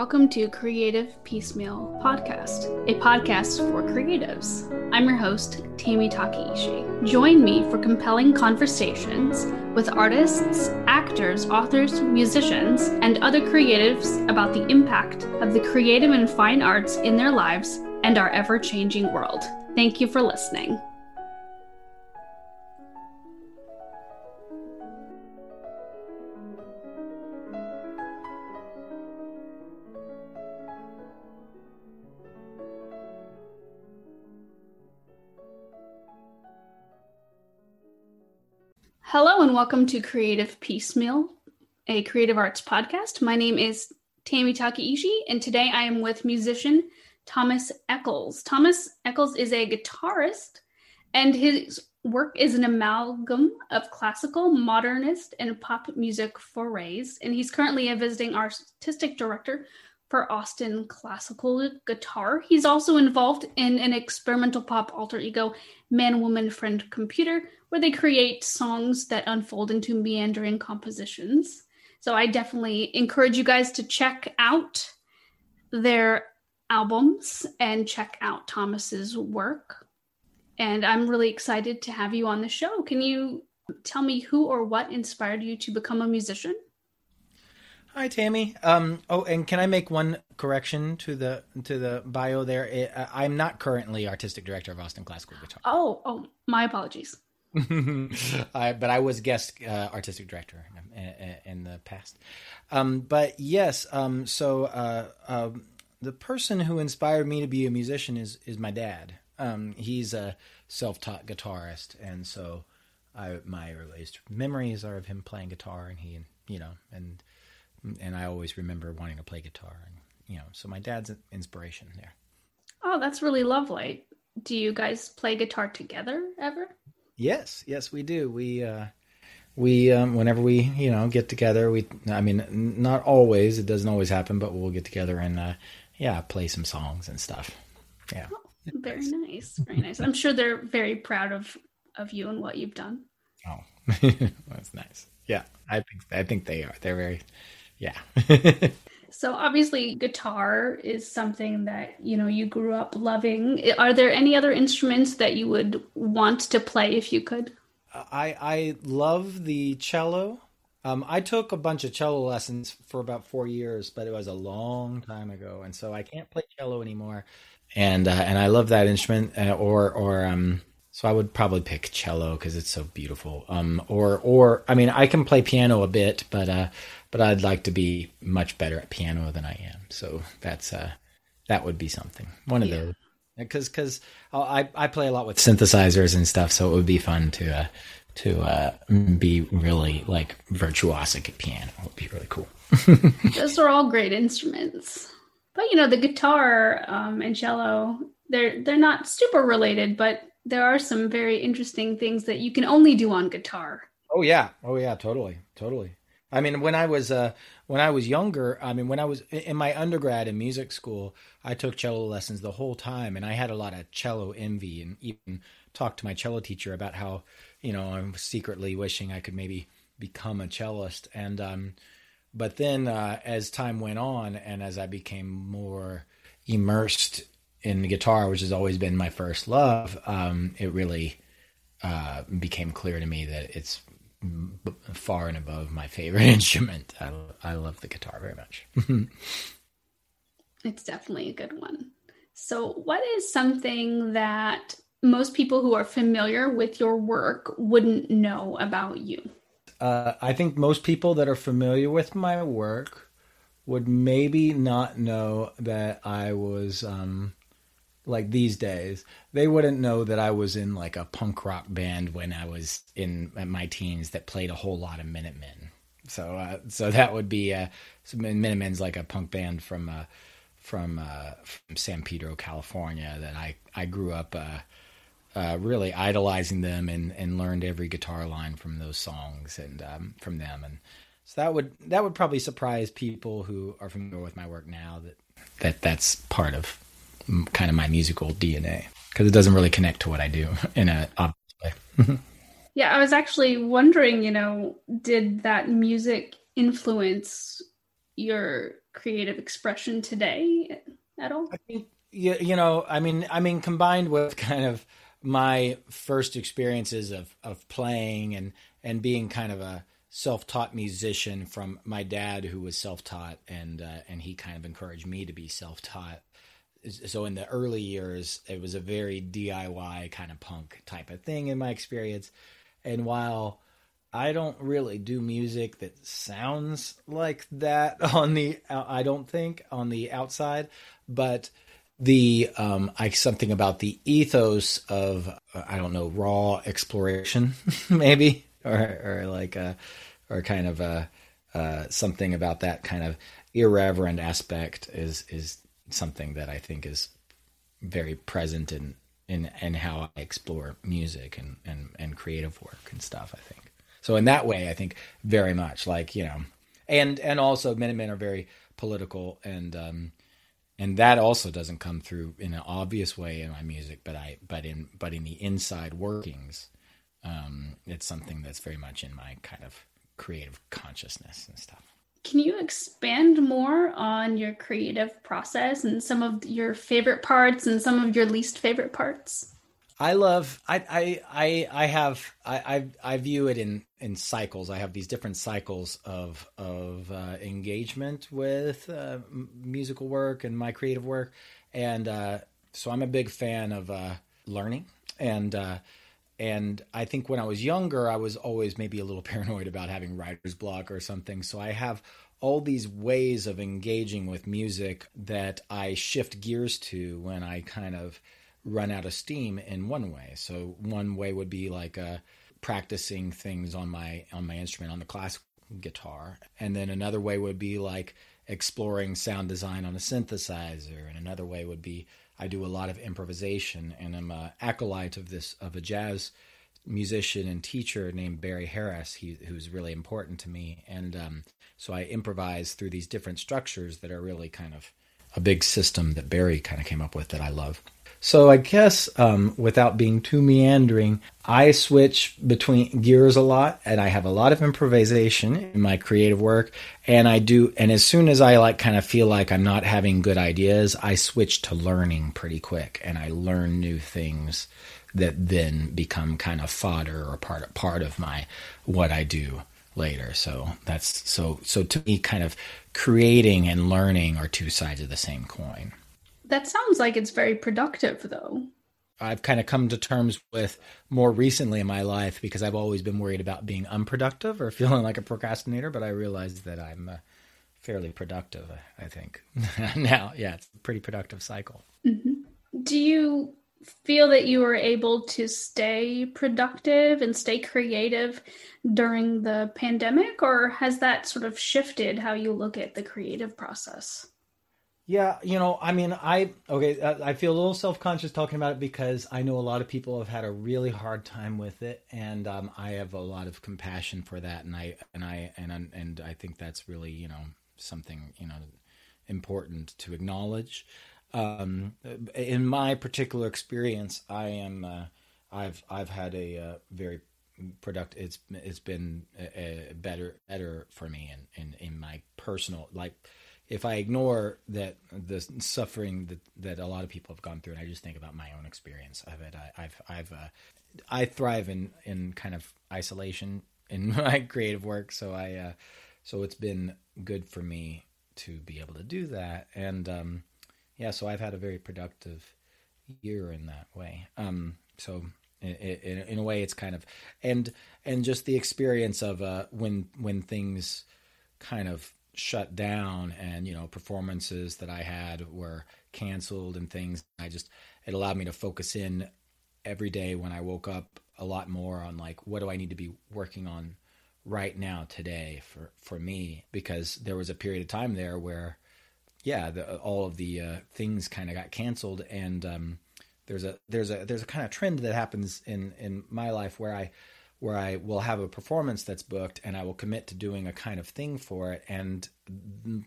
welcome to Creative Piecemeal Podcast, a podcast for creatives. I'm your host, Tammy Takeishi. Join me for compelling conversations with artists, actors, authors, musicians, and other creatives about the impact of the creative and fine arts in their lives and our ever changing world. Thank you for listening. And welcome to Creative Piecemeal, a creative arts podcast. My name is Tammy Takeishi, and today I am with musician Thomas Echols. Thomas Echols is a guitarist, and his work is an amalgam of classical, modernist, and pop music forays. And he's currently a visiting artistic director for Austin Classical Guitar. He's also involved in an experimental pop alter ego, Man Woman Friend Computer, where they create songs that unfold into meandering compositions. So I definitely encourage you guys to check out their albums and check out Thomas's work. And I'm really excited to have you on the show. Can you tell me who or what inspired you to become a musician? Hi, Tammy. Um, oh, and can I make one correction to the to the bio there? It, uh, I'm not currently artistic director of Austin Classical Guitar. Oh, oh, my apologies. I, but I was guest uh, artistic director in, in the past. Um, but yes, um, so uh, uh, the person who inspired me to be a musician is is my dad. Um, he's a self-taught guitarist, and so I, my earliest memories are of him playing guitar, and he, you know, and and I always remember wanting to play guitar, and you know, so my dad's an inspiration there. Oh, that's really lovely. Do you guys play guitar together ever? Yes, yes, we do. We uh, we um, whenever we you know get together, we I mean, not always. It doesn't always happen, but we'll get together and uh, yeah, play some songs and stuff. Yeah. Oh, very nice, very nice. I'm sure they're very proud of of you and what you've done. Oh, that's nice. Yeah, I think I think they are. They're very yeah. so obviously guitar is something that, you know, you grew up loving. Are there any other instruments that you would want to play if you could? I I love the cello. Um, I took a bunch of cello lessons for about four years, but it was a long time ago, and so I can't play cello anymore. And uh, and I love that instrument. Uh, or or um, so I would probably pick cello because it's so beautiful. Um, or or I mean, I can play piano a bit, but uh, but I'd like to be much better at piano than I am. So that's uh, that would be something. One of yeah. those. Because because I I play a lot with synthesizers and stuff, so it would be fun to uh, to uh, be really like virtuosic at piano. It would be really cool. those are all great instruments, but you know the guitar um, and cello they're they're not super related, but there are some very interesting things that you can only do on guitar. Oh yeah, oh yeah, totally, totally. I mean, when I was uh, when I was younger, I mean, when I was in my undergrad in music school, I took cello lessons the whole time, and I had a lot of cello envy, and even talked to my cello teacher about how you know I'm secretly wishing I could maybe become a cellist. And um, but then uh, as time went on, and as I became more immersed in guitar, which has always been my first love, um, it really uh, became clear to me that it's far and above my favorite instrument. I, I love the guitar very much. it's definitely a good one. So, what is something that most people who are familiar with your work wouldn't know about you? Uh, I think most people that are familiar with my work would maybe not know that I was um, like these days, they wouldn't know that I was in like a punk rock band when I was in my teens that played a whole lot of Minutemen. So, uh, so that would be uh, Minutemen's like a punk band from uh, from uh, from San Pedro, California. That I I grew up uh, uh, really idolizing them and and learned every guitar line from those songs and um, from them. And so that would that would probably surprise people who are familiar with my work now that that that's part of kind of my musical DNA because it doesn't really connect to what I do in a obvious way. yeah, I was actually wondering, you know, did that music influence your creative expression today at all? I think you, you know, I mean, I mean, combined with kind of my first experiences of of playing and and being kind of a self-taught musician from my dad who was self-taught and uh, and he kind of encouraged me to be self-taught so in the early years it was a very diy kind of punk type of thing in my experience. And while i don't really do music that sounds like that on the i don't think on the outside but the um I something about the ethos of I don't know raw exploration maybe or or like a or kind of a uh, something about that kind of irreverent aspect is is something that I think is very present in in in how I explore music and and and creative work and stuff. I think so. In that way, I think very much like you know, and and also Minutemen are very political and um, and that also doesn't come through in an obvious way in my music but i but in but in the inside workings um, it's something that's very much in my kind of creative consciousness and stuff can you expand more on your creative process and some of your favorite parts and some of your least favorite parts I love I I I I have I I, I view it in in cycles. I have these different cycles of of uh, engagement with uh, musical work and my creative work, and uh, so I'm a big fan of uh, learning and. And I think when I was younger, I was always maybe a little paranoid about having writer's block or something. So I have all these ways of engaging with music that I shift gears to when I kind of run out of steam in one way. So one way would be like uh, practicing things on my on my instrument on the classical guitar, and then another way would be like exploring sound design on a synthesizer, and another way would be I do a lot of improvisation, and I'm a acolyte of this of a jazz musician and teacher named Barry Harris, he, who's really important to me, and um, so I improvise through these different structures that are really kind of a big system that Barry kind of came up with that I love. So I guess um, without being too meandering, I switch between gears a lot, and I have a lot of improvisation in my creative work. And I do, and as soon as I like kind of feel like I'm not having good ideas, I switch to learning pretty quick, and I learn new things that then become kind of fodder or part part of my what I do later. So that's so so to me, kind of creating and learning are two sides of the same coin. That sounds like it's very productive, though. I've kind of come to terms with more recently in my life because I've always been worried about being unproductive or feeling like a procrastinator, but I realized that I'm uh, fairly productive, I think. now, yeah, it's a pretty productive cycle. Mm-hmm. Do you feel that you were able to stay productive and stay creative during the pandemic, or has that sort of shifted how you look at the creative process? Yeah, you know, I mean, I okay, uh, I feel a little self-conscious talking about it because I know a lot of people have had a really hard time with it and um, I have a lot of compassion for that and I and I and and I think that's really, you know, something, you know, important to acknowledge. Um, in my particular experience, I am uh, I've I've had a uh, very productive it's it's been a, a better better for me in, in in my personal like if I ignore that the suffering that, that a lot of people have gone through, and I just think about my own experience of it, I, have I've uh, I thrive in in kind of isolation in my creative work, so I uh, so it's been good for me to be able to do that, and um, yeah, so I've had a very productive year in that way. Um, so in, in, in, a way, it's kind of and and just the experience of uh, when when things kind of shut down and you know performances that I had were canceled and things. I just it allowed me to focus in every day when I woke up a lot more on like what do I need to be working on right now today for for me because there was a period of time there where yeah the, all of the uh, things kind of got canceled and um, there's a there's a there's a kind of trend that happens in in my life where I where I will have a performance that's booked and I will commit to doing a kind of thing for it. And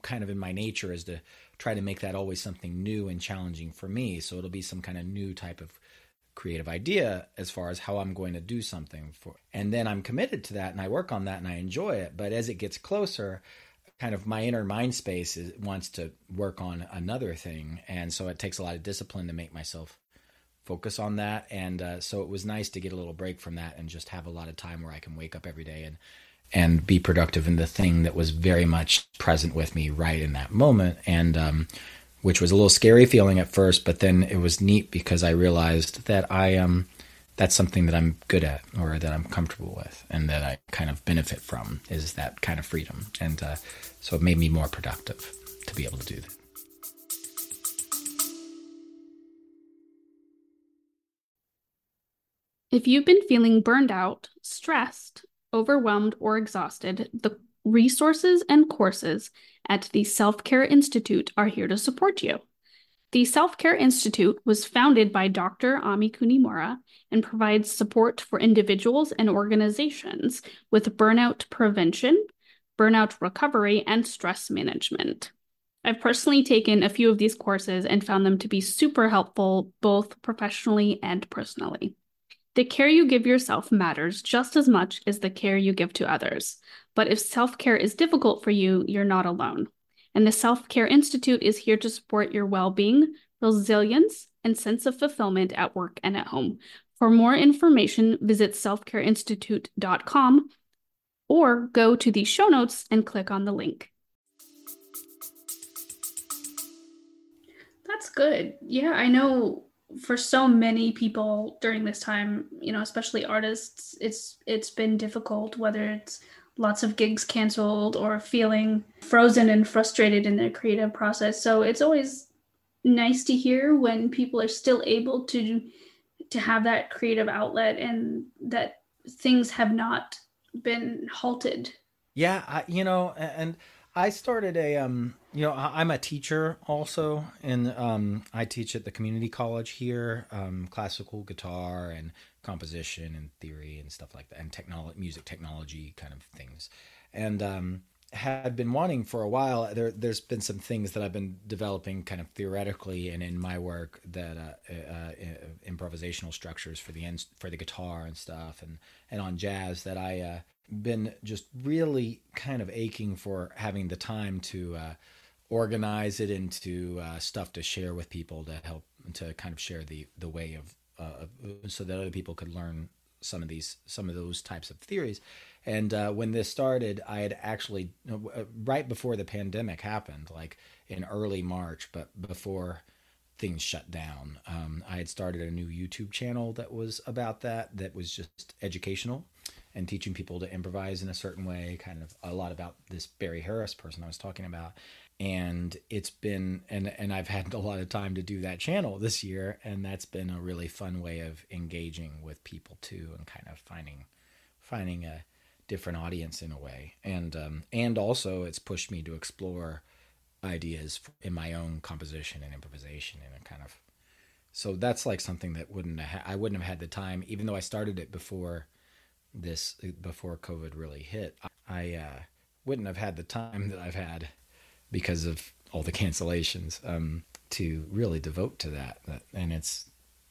kind of in my nature is to try to make that always something new and challenging for me. So it'll be some kind of new type of creative idea as far as how I'm going to do something for. And then I'm committed to that and I work on that and I enjoy it. But as it gets closer, kind of my inner mind space is, wants to work on another thing, and so it takes a lot of discipline to make myself focus on that. And uh, so it was nice to get a little break from that and just have a lot of time where I can wake up every day and and be productive in the thing that was very much present with me right in that moment. And um, which was a little scary feeling at first, but then it was neat because I realized that I um that's something that I'm good at or that I'm comfortable with and that I kind of benefit from is that kind of freedom. And uh, so it made me more productive to be able to do that. If you've been feeling burned out, stressed, overwhelmed, or exhausted, the resources and courses at the Self Care Institute are here to support you. The Self Care Institute was founded by Dr. Ami Kunimura and provides support for individuals and organizations with burnout prevention, burnout recovery, and stress management. I've personally taken a few of these courses and found them to be super helpful both professionally and personally. The care you give yourself matters just as much as the care you give to others. But if self care is difficult for you, you're not alone. And the Self Care Institute is here to support your well being, resilience, and sense of fulfillment at work and at home. For more information, visit selfcareinstitute.com or go to the show notes and click on the link. That's good. Yeah, I know for so many people during this time, you know, especially artists, it's it's been difficult whether it's lots of gigs canceled or feeling frozen and frustrated in their creative process. So it's always nice to hear when people are still able to to have that creative outlet and that things have not been halted. Yeah, I, you know, and I started a um you know I'm a teacher also and um I teach at the community college here um classical guitar and composition and theory and stuff like that and technology music technology kind of things. And um had been wanting for a while there there's been some things that I've been developing kind of theoretically and in my work that uh, uh, uh improvisational structures for the for the guitar and stuff and and on jazz that I uh been just really kind of aching for having the time to uh, organize it into uh, stuff to share with people to help to kind of share the the way of uh, so that other people could learn some of these some of those types of theories and uh, when this started i had actually uh, right before the pandemic happened like in early march but before things shut down um, i had started a new youtube channel that was about that that was just educational and teaching people to improvise in a certain way, kind of a lot about this Barry Harris person I was talking about. And it's been and and I've had a lot of time to do that channel this year, and that's been a really fun way of engaging with people too, and kind of finding finding a different audience in a way. And um, and also it's pushed me to explore ideas in my own composition and improvisation and a kind of so that's like something that wouldn't ha- I wouldn't have had the time, even though I started it before this before COVID really hit, I uh, wouldn't have had the time that I've had because of all the cancellations um, to really devote to that. And it's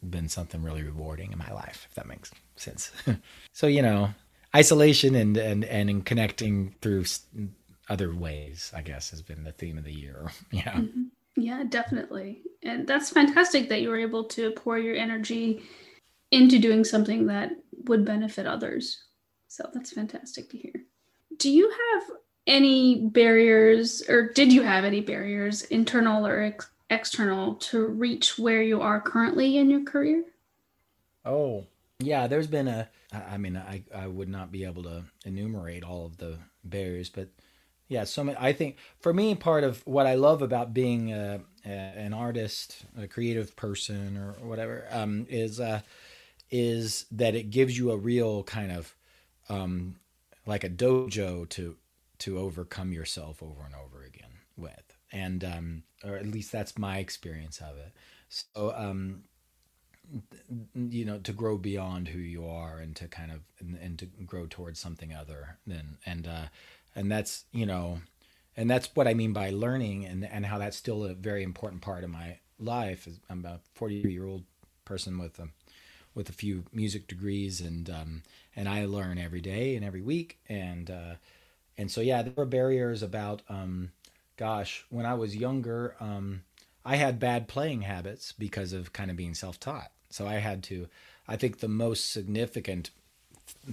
been something really rewarding in my life, if that makes sense. so you know, isolation and and and in connecting through other ways, I guess, has been the theme of the year. yeah. Mm-hmm. Yeah, definitely. And that's fantastic that you were able to pour your energy into doing something that would benefit others. So that's fantastic to hear. Do you have any barriers, or did you have any barriers, internal or ex- external, to reach where you are currently in your career? Oh, yeah, there's been a, I mean, I, I would not be able to enumerate all of the barriers, but yeah, so many, I think for me, part of what I love about being a, a, an artist, a creative person, or whatever, um, is uh, is that it gives you a real kind of um, like a dojo to to overcome yourself over and over again with, and um, or at least that's my experience of it. So um, you know to grow beyond who you are and to kind of and, and to grow towards something other than and uh, and that's you know and that's what I mean by learning and and how that's still a very important part of my life. I'm a 40 year old person with a with a few music degrees and um, and I learn every day and every week and uh, and so yeah, there were barriers about. Um, gosh, when I was younger, um, I had bad playing habits because of kind of being self-taught. So I had to. I think the most significant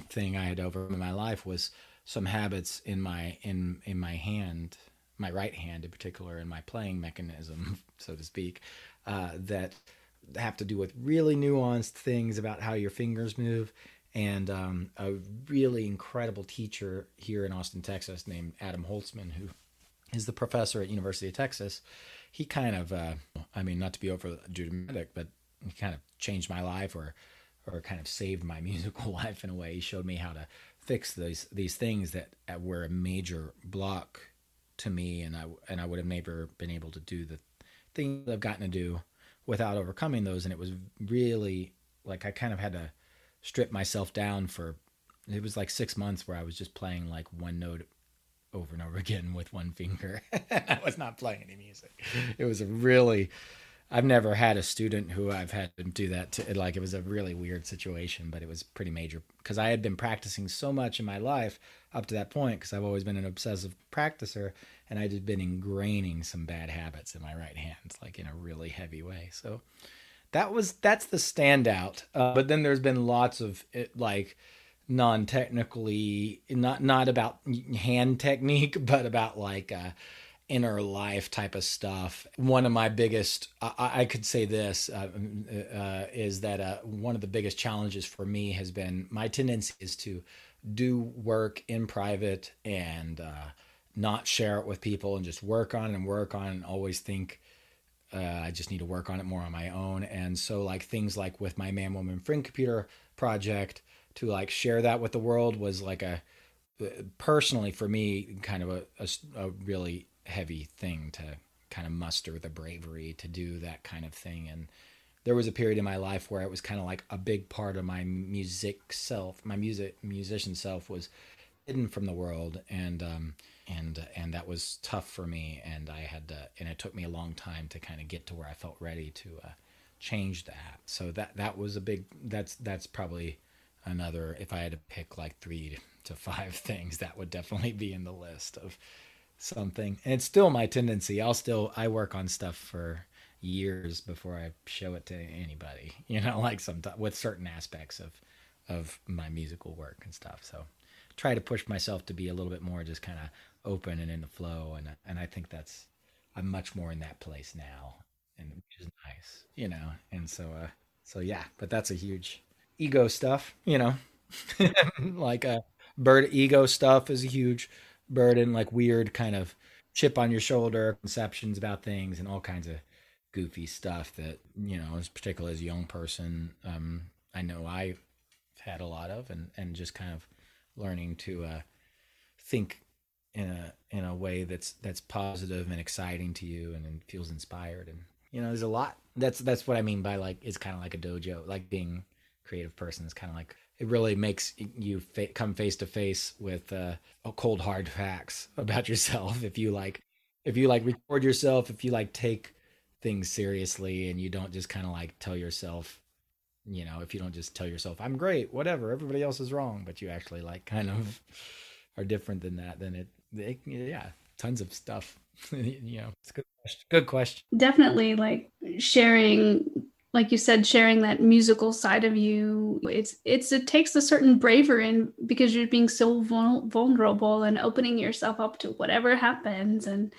thing I had over in my life was some habits in my in in my hand, my right hand in particular, in my playing mechanism, so to speak, uh, that have to do with really nuanced things about how your fingers move. And um, a really incredible teacher here in Austin, Texas, named Adam Holzman, who is the professor at University of Texas. He kind of, uh, I mean, not to be over dramatic, but he kind of changed my life, or or kind of saved my musical life in a way. He showed me how to fix these these things that were a major block to me, and I and I would have never been able to do the things I've gotten to do without overcoming those. And it was really like I kind of had to strip myself down for it was like six months where I was just playing like one note over and over again with one finger. I was not playing any music. It was a really I've never had a student who I've had to do that to. Like it was a really weird situation, but it was pretty major because I had been practicing so much in my life up to that point because I've always been an obsessive practicer and I had been ingraining some bad habits in my right hand, like in a really heavy way. So that was that's the standout. Uh, but then there's been lots of it, like non-technically not not about hand technique, but about like. Uh, inner life type of stuff. One of my biggest, I, I could say this, uh, uh, is that uh, one of the biggest challenges for me has been my tendency is to do work in private and uh, not share it with people and just work on and work on and always think uh, I just need to work on it more on my own. And so, like things like with my man, woman, friend computer project, to like share that with the world was like a personally for me kind of a, a, a really heavy thing to kind of muster the bravery to do that kind of thing. And there was a period in my life where it was kind of like a big part of my music self, my music musician self was hidden from the world, and um, and and that was tough for me. And I had to, and it took me a long time to kind of get to where I felt ready to uh, change that. So that that was a big. That's that's probably another. If I had to pick like three to five things, that would definitely be in the list of something. And it's still my tendency. I'll still I work on stuff for years before I show it to anybody. You know, like sometimes with certain aspects of of my musical work and stuff. So try to push myself to be a little bit more just kind of open and in the flow and and I think that's I'm much more in that place now and which is nice, you know. And so uh so yeah, but that's a huge ego stuff, you know. like a uh, bird ego stuff is a huge burden, like weird kind of chip on your shoulder conceptions about things and all kinds of goofy stuff that you know, as particularly as a young person, um, I know I've had a lot of, and and just kind of learning to uh, think in a in a way that's that's positive and exciting to you, and, and feels inspired, and you know, there's a lot. That's that's what I mean by like it's kind of like a dojo, like being creative person is kind of like it really makes you fa- come face to face with uh, cold hard facts about yourself if you like if you like record yourself if you like take things seriously and you don't just kind of like tell yourself you know if you don't just tell yourself i'm great whatever everybody else is wrong but you actually like kind of are different than that then it, it yeah tons of stuff you know it's good question. good question definitely like sharing like you said sharing that musical side of you it's it's it takes a certain bravery in because you're being so vulnerable and opening yourself up to whatever happens and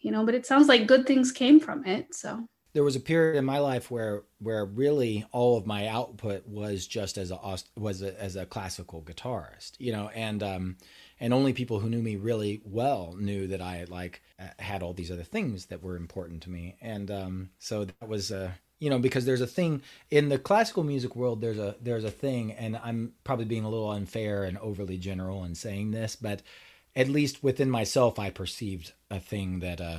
you know but it sounds like good things came from it so there was a period in my life where where really all of my output was just as a was a, as a classical guitarist you know and um and only people who knew me really well knew that I like had all these other things that were important to me. And um so that was a you know because there's a thing in the classical music world there's a there's a thing and i'm probably being a little unfair and overly general in saying this but at least within myself i perceived a thing that uh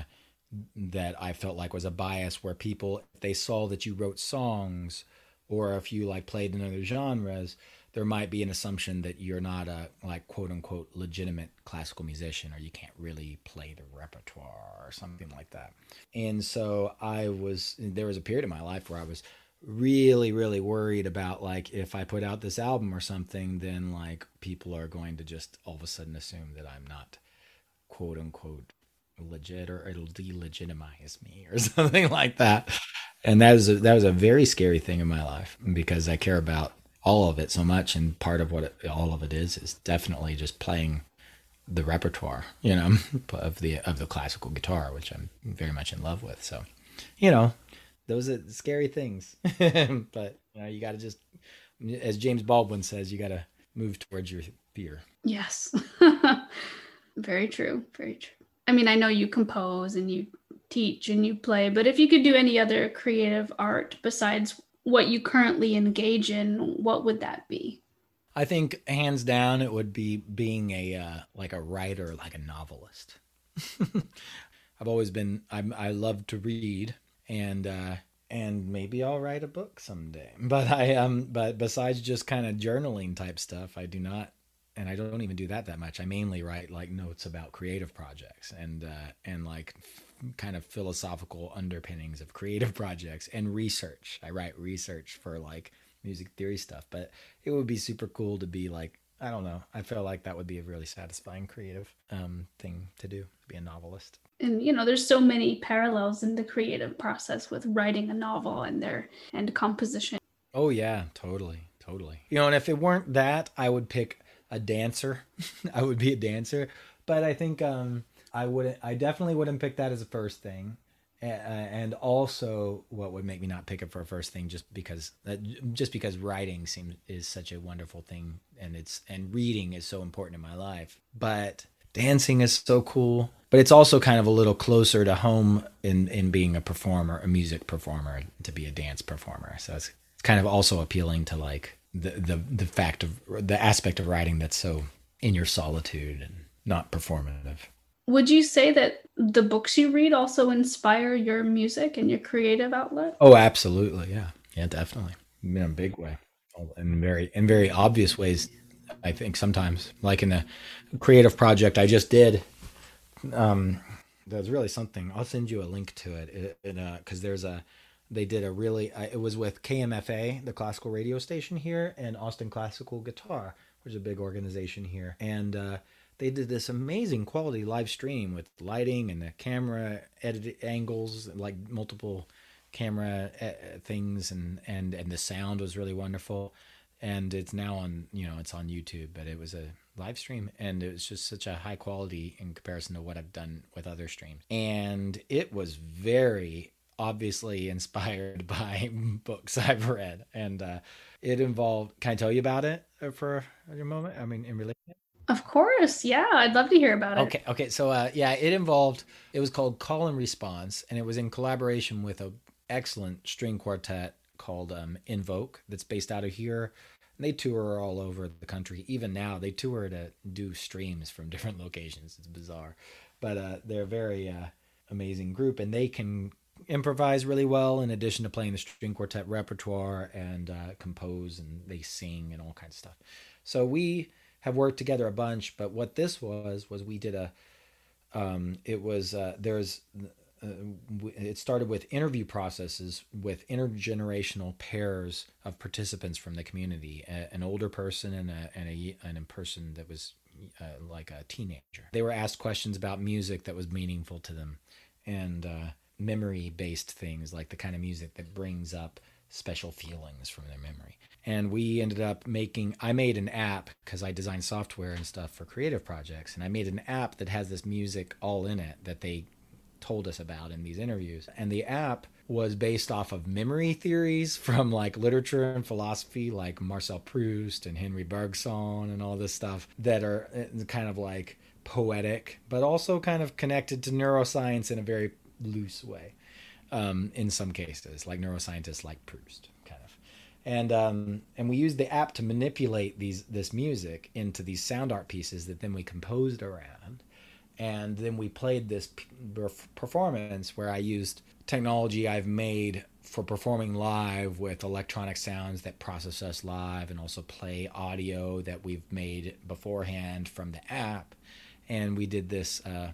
that i felt like was a bias where people if they saw that you wrote songs or if you like played in other genres there might be an assumption that you're not a like quote unquote legitimate classical musician or you can't really play the repertoire or something like that. And so I was there was a period in my life where I was really really worried about like if I put out this album or something then like people are going to just all of a sudden assume that I'm not quote unquote legit or it'll delegitimize me or something like that. And that was a, that was a very scary thing in my life because I care about all of it so much, and part of what it, all of it is is definitely just playing the repertoire, you know, of the of the classical guitar, which I'm very much in love with. So, you know, those are scary things, but you know, you got to just, as James Baldwin says, you got to move towards your fear. Yes, very true, very true. I mean, I know you compose and you teach and you play, but if you could do any other creative art besides what you currently engage in, what would that be? I think hands down it would be being a uh, like a writer, like a novelist. I've always been I'm, I love to read and uh, and maybe I'll write a book someday. But I um but besides just kind of journaling type stuff, I do not and I don't even do that that much. I mainly write like notes about creative projects and uh, and like f- kind of philosophical underpinnings of creative projects and research. I write research for like music theory stuff, but it would be super cool to be like I don't know. I feel like that would be a really satisfying creative um, thing to do, to be a novelist. And you know, there's so many parallels in the creative process with writing a novel and their and composition. Oh yeah, totally, totally. You know, and if it weren't that, I would pick a dancer. I would be a dancer, but I think um, I wouldn't. I definitely wouldn't pick that as a first thing. And also, what would make me not pick it for a first thing, just because, just because writing seems is such a wonderful thing, and it's and reading is so important in my life. But dancing is so cool, but it's also kind of a little closer to home in in being a performer, a music performer, to be a dance performer. So it's kind of also appealing to like the the the fact of the aspect of writing that's so in your solitude and not performative. Would you say that the books you read also inspire your music and your creative outlet? Oh, absolutely. Yeah. Yeah, definitely. In a big way. In very in very obvious ways, I think sometimes. Like in the creative project I just did, um there's really something. I'll send you a link to it. It, uh, cuz there's a they did a really uh, it was with KMFA, the classical radio station here, and Austin Classical Guitar, which is a big organization here, and uh, they did this amazing quality live stream with lighting and the camera edit angles, like multiple camera uh, things, and and and the sound was really wonderful. And it's now on, you know, it's on YouTube, but it was a live stream and it was just such a high quality in comparison to what I've done with other streams. And it was very obviously inspired by books I've read, and uh, it involved. Can I tell you about it for a moment? I mean, in relation. Of course, yeah, I'd love to hear about it. Okay, okay, so uh, yeah, it involved. It was called Call and Response, and it was in collaboration with a excellent string quartet called um, Invoke, that's based out of here. And they tour all over the country. Even now, they tour to do streams from different locations. It's bizarre, but uh, they're a very uh, amazing group, and they can improvise really well in addition to playing the string quartet repertoire and uh, compose and they sing and all kinds of stuff. So we have worked together a bunch but what this was was we did a um, it was uh, there's uh, it started with interview processes with intergenerational pairs of participants from the community a, an older person and a, and a, and a person that was uh, like a teenager. They were asked questions about music that was meaningful to them. And uh, memory based things like the kind of music that brings up special feelings from their memory. And we ended up making i made an app because i design software and stuff for creative projects and i made an app that has this music all in it that they told us about in these interviews. And the app was based off of memory theories from like literature and philosophy like marcel proust and henry bergson and all this stuff that are uh, kind of like poetic but also kind of connected to neuroscience in a very loose way um, in some cases, like neuroscientists like Proust, kind of. And um, and we used the app to manipulate these this music into these sound art pieces that then we composed around, and then we played this performance where I used technology I've made for performing live with electronic sounds that process us live and also play audio that we've made beforehand from the app and we did this uh,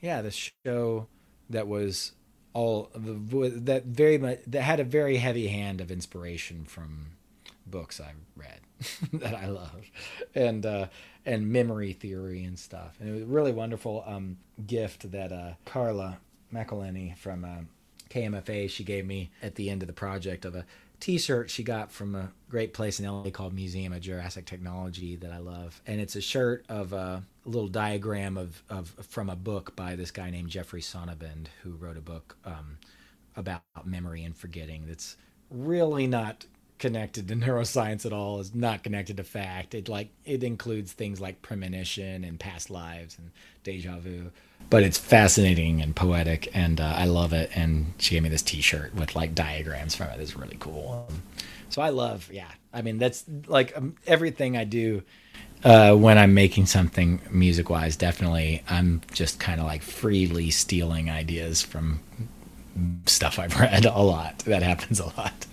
yeah this show that was all that very much that had a very heavy hand of inspiration from books I read that I love, and uh, and memory theory and stuff. And it was a really wonderful um, gift that uh, Carla McElhenney from uh, KMFA she gave me at the end of the project of a T-shirt she got from a great place in LA called Museum of Jurassic Technology that I love, and it's a shirt of a little diagram of, of from a book by this guy named Geoffrey Sonnabend who wrote a book um, about memory and forgetting. That's really not connected to neuroscience at all is not connected to fact. It like it includes things like premonition and past lives and deja vu but it's fascinating and poetic and uh, i love it. And she gave me this t-shirt with like diagrams from it. It's really cool. Um, so i love yeah. I mean that's like um, everything i do uh, when i'm making something music wise definitely i'm just kind of like freely stealing ideas from stuff i've read a lot that happens a lot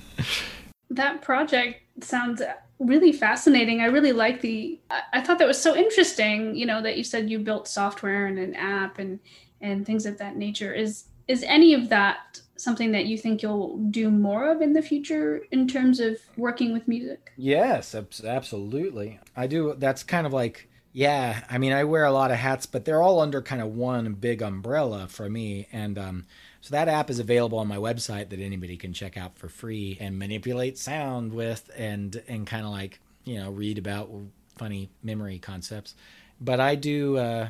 that project sounds really fascinating. I really like the. I thought that was so interesting. You know that you said you built software and an app and and things of that nature. Is is any of that something that you think you'll do more of in the future in terms of working with music? Yes, absolutely. I do. That's kind of like yeah. I mean, I wear a lot of hats, but they're all under kind of one big umbrella for me. And um, so that app is available on my website that anybody can check out for free and manipulate sound with and and kind of like, you know, read about funny memory concepts. But I do uh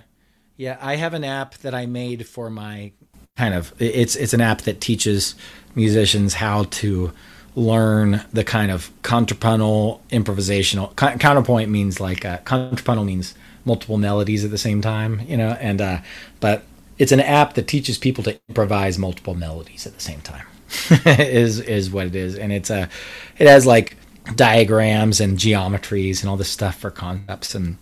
yeah, I have an app that I made for my kind of it's it's an app that teaches musicians how to learn the kind of contrapuntal improvisational counterpoint means like uh, contrapuntal means multiple melodies at the same time you know and uh but it's an app that teaches people to improvise multiple melodies at the same time. is is what it is, and it's a it has like diagrams and geometries and all this stuff for concepts and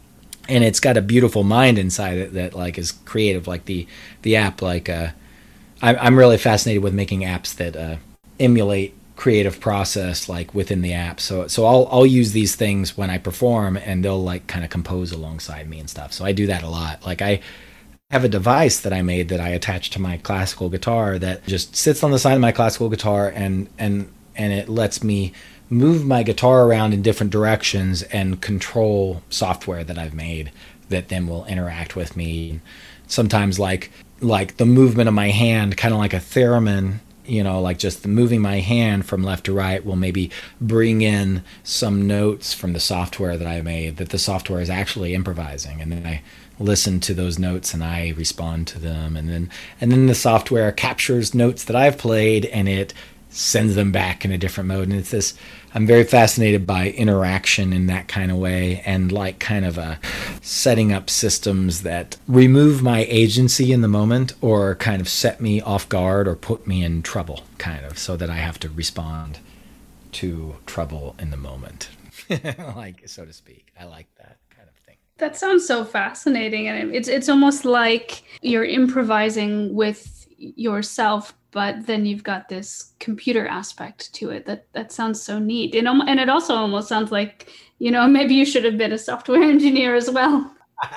and it's got a beautiful mind inside it that like is creative like the the app like uh I, i'm really fascinated with making apps that uh emulate creative process like within the app. So so i'll i'll use these things when i perform and they'll like kind of compose alongside me and stuff. So i do that a lot. Like i have a device that I made that I attach to my classical guitar that just sits on the side of my classical guitar and and and it lets me move my guitar around in different directions and control software that I've made that then will interact with me. Sometimes like like the movement of my hand, kind of like a theremin, you know, like just moving my hand from left to right will maybe bring in some notes from the software that I made that the software is actually improvising, and then I listen to those notes and I respond to them. And then and then the software captures notes that I've played and it sends them back in a different mode and it's this I'm very fascinated by interaction in that kind of way and like kind of a setting up systems that remove my agency in the moment or kind of set me off guard or put me in trouble kind of so that I have to respond to trouble in the moment like so to speak I like that kind of thing. that sounds so fascinating, and it's it's almost like you're improvising with yourself, but then you've got this computer aspect to it. That that sounds so neat, and and it also almost sounds like you know maybe you should have been a software engineer as well.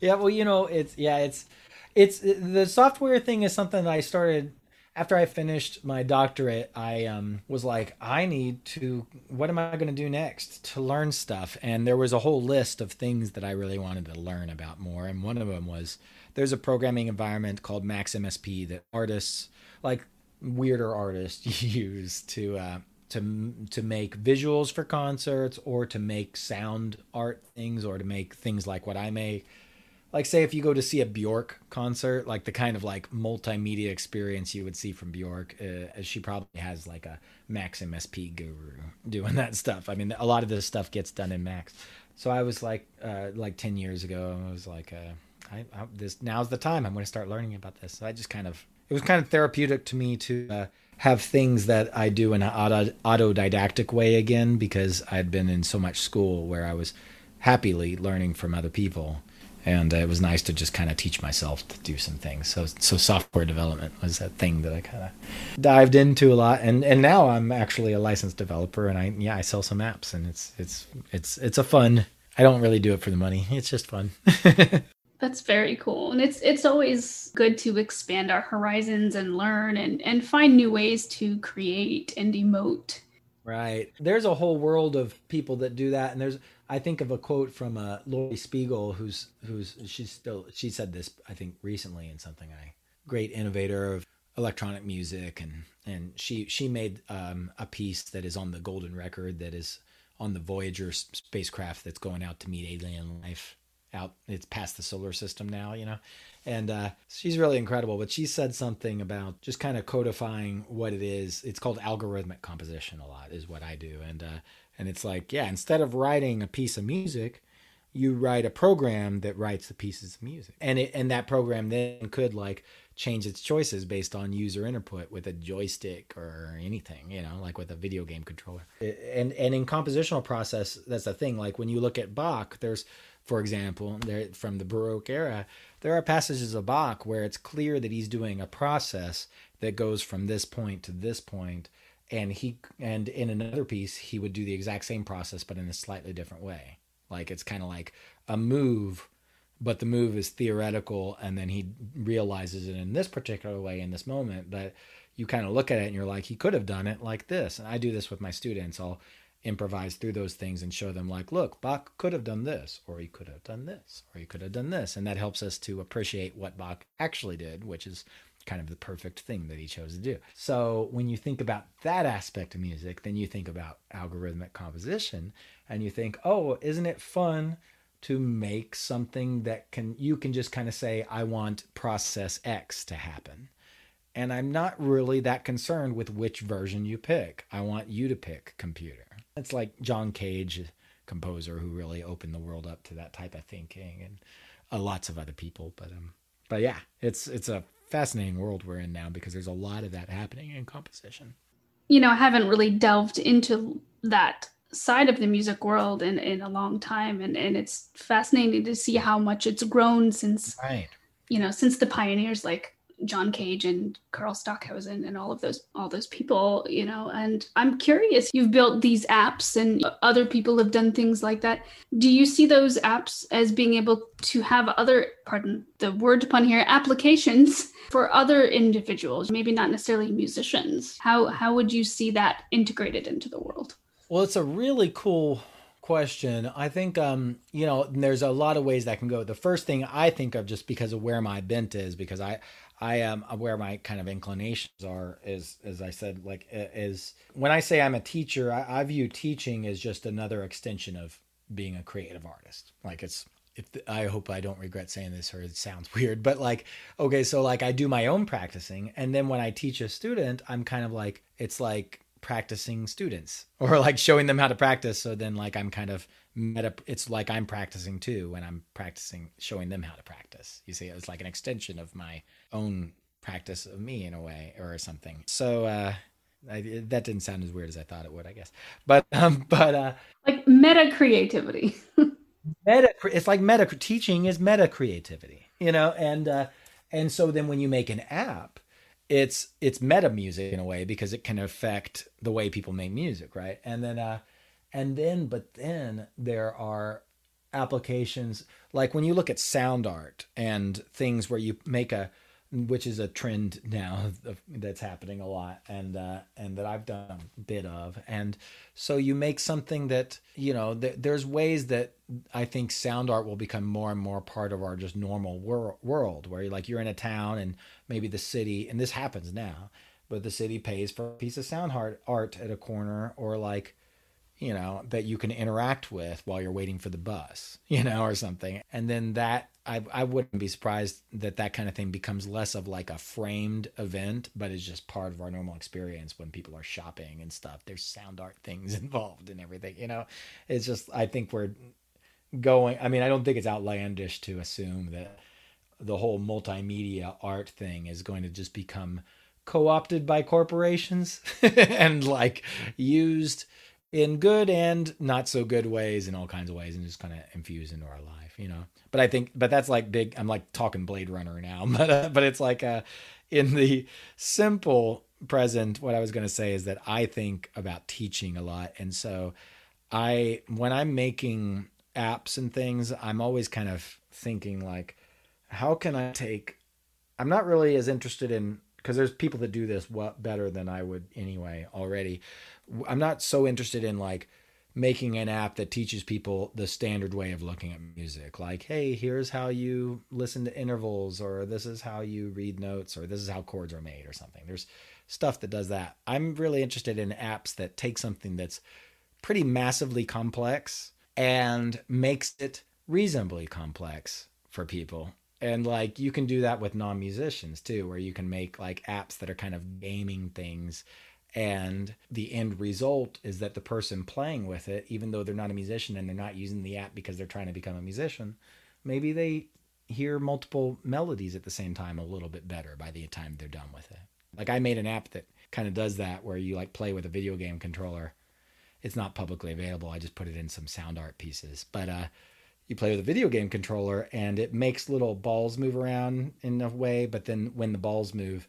yeah, well, you know, it's yeah, it's it's the software thing is something that I started after I finished my doctorate, I um, was like, I need to, what am I going to do next to learn stuff? And there was a whole list of things that I really wanted to learn about more. And one of them was there's a programming environment called Max MSP that artists, like weirder artists, use to, uh, to, to make visuals for concerts or to make sound art things or to make things like what I make like say if you go to see a Bjork concert, like the kind of like multimedia experience you would see from Bjork, uh, she probably has like a Max MSP guru doing that stuff. I mean, a lot of this stuff gets done in Max. So I was like, uh, like ten years ago, I was like, uh, I, I, this now's the time. I'm going to start learning about this. So I just kind of, it was kind of therapeutic to me to uh, have things that I do in an auto, autodidactic way again because I'd been in so much school where I was happily learning from other people and it was nice to just kind of teach myself to do some things. So so software development was that thing that I kind of dived into a lot, and and now I'm actually a licensed developer, and I yeah I sell some apps, and it's it's it's it's a fun. I don't really do it for the money. It's just fun. That's very cool. And it's it's always good to expand our horizons and learn and and find new ways to create and emote Right. There's a whole world of people that do that, and there's I think of a quote from uh, Laurie Spiegel, who's who's she's still she said this I think recently in something I great innovator of electronic music, and and she she made um, a piece that is on the golden record that is on the Voyager spacecraft that's going out to meet alien life out it's past the solar system now you know? And uh, she's really incredible but she said something about just kind of codifying what it is. It's called algorithmic composition a lot is what i do. And uh, and it's like yeah instead of writing a piece of music you write a program that writes the pieces of music. And it and that program then could like change its choices based on user input with a joystick or anything you know like with a video game controller. And and in compositional process that's the thing like when you look at bach there's for example, there, from the Baroque era, there are passages of Bach where it's clear that he's doing a process that goes from this point to this point, and he and in another piece he would do the exact same process but in a slightly different way. Like it's kind of like a move, but the move is theoretical, and then he realizes it in this particular way in this moment. But you kind of look at it and you're like, he could have done it like this. And I do this with my students. I'll improvise through those things and show them like look bach could have done this or he could have done this or he could have done this. And that helps us to appreciate what bach actually did which is kind of the perfect thing that he chose to do. So when you think about that aspect of music then you think about algorithmic composition and you think oh isn't it fun to make something that can you can just kind of say i want process x to happen and i'm not really that concerned with which version you pick. I want you to pick computer it's like John Cage, composer who really opened the world up to that type of thinking, and uh, lots of other people. But um, but yeah, it's it's a fascinating world we're in now because there's a lot of that happening in composition. You know, I haven't really delved into that side of the music world in, in a long time and, and it's fascinating to see how much it's grown since right. you know since the pioneers like John Cage and Carl Stockhausen and all of those all those people, you know. And I'm curious, you've built these apps and other people have done things like that. Do you see those apps as being able to have other, pardon the word pun here, applications for other individuals, maybe not necessarily musicians? How how would you see that integrated into the world? Well, it's a really cool question. I think um, you know, there's a lot of ways that can go. The first thing I think of just because of where my bent is because I I am uh, where my kind of inclinations are is as I said like is when I say I'm a teacher I, I view teaching as just another extension of being a creative artist. Like it's if I hope I don't regret saying this or it sounds weird but like okay so like I do my own practicing and then when I teach a student I'm kind of like it's like practicing students or like showing them how to practice. So then like i'm kind of meta it's like i'm practicing too when i'm practicing showing them how to practice you see it's like an extension of my own practice of me in a way or something so uh I, that didn't sound as weird as I thought it would, I guess. But um, but uh, like meta creativity. meta, it's like meta teaching is meta creativity, you know. And uh, and so then when you make an app, it's it's meta music in a way because it can affect the way people make music, right? And then uh and then but then there are applications like when you look at sound art and things where you make a which is a trend now that's happening a lot and uh, and that I've done a bit of. And so you make something that you know th- there's ways that I think sound art will become more and more part of our just normal wor- world where you're like you're in a town and maybe the city and this happens now but the city pays for a piece of sound art art at a corner or like you know that you can interact with while you're waiting for the bus you know or something and then that I, I wouldn't be surprised that that kind of thing becomes less of like a framed event, but it's just part of our normal experience when people are shopping and stuff. There's sound art things involved and everything, you know. It's just I think we're going. I mean, I don't think it's outlandish to assume that the whole multimedia art thing is going to just become co-opted by corporations and like used in good and not so good ways in all kinds of ways and just kind of infused into our life you know? But i think but that's like big i'm like talking blade runner now but uh, but it's like uh in the simple present what i was going to say is that i think about teaching a lot. And so i when i'm making apps and things i'm always kind of thinking like how can i take i'm not really as interested in because there's people that do this better than i would anyway already I'm not so interested in like making an app that teaches people the standard way of looking at music. Like, hey, here's how you listen to intervals, or this is how you read notes, or this is how chords are made, or something. There's stuff that does that. I'm really interested in apps that take something that's pretty massively complex and makes it reasonably complex for people. And like you can do that with non musicians too, where you can make like apps that are kind of gaming things and the end result is that the person playing with it even though they're not a musician and they're not using the app because they're trying to become a musician maybe they hear multiple melodies at the same time a little bit better by the time they're done with it. Like i made an app that kind of does that where you like play with a video game controller. It's not publicly available. I just put it in some sound art pieces. But uh you play with a video game controller and it makes little balls move around in a way but then when the balls move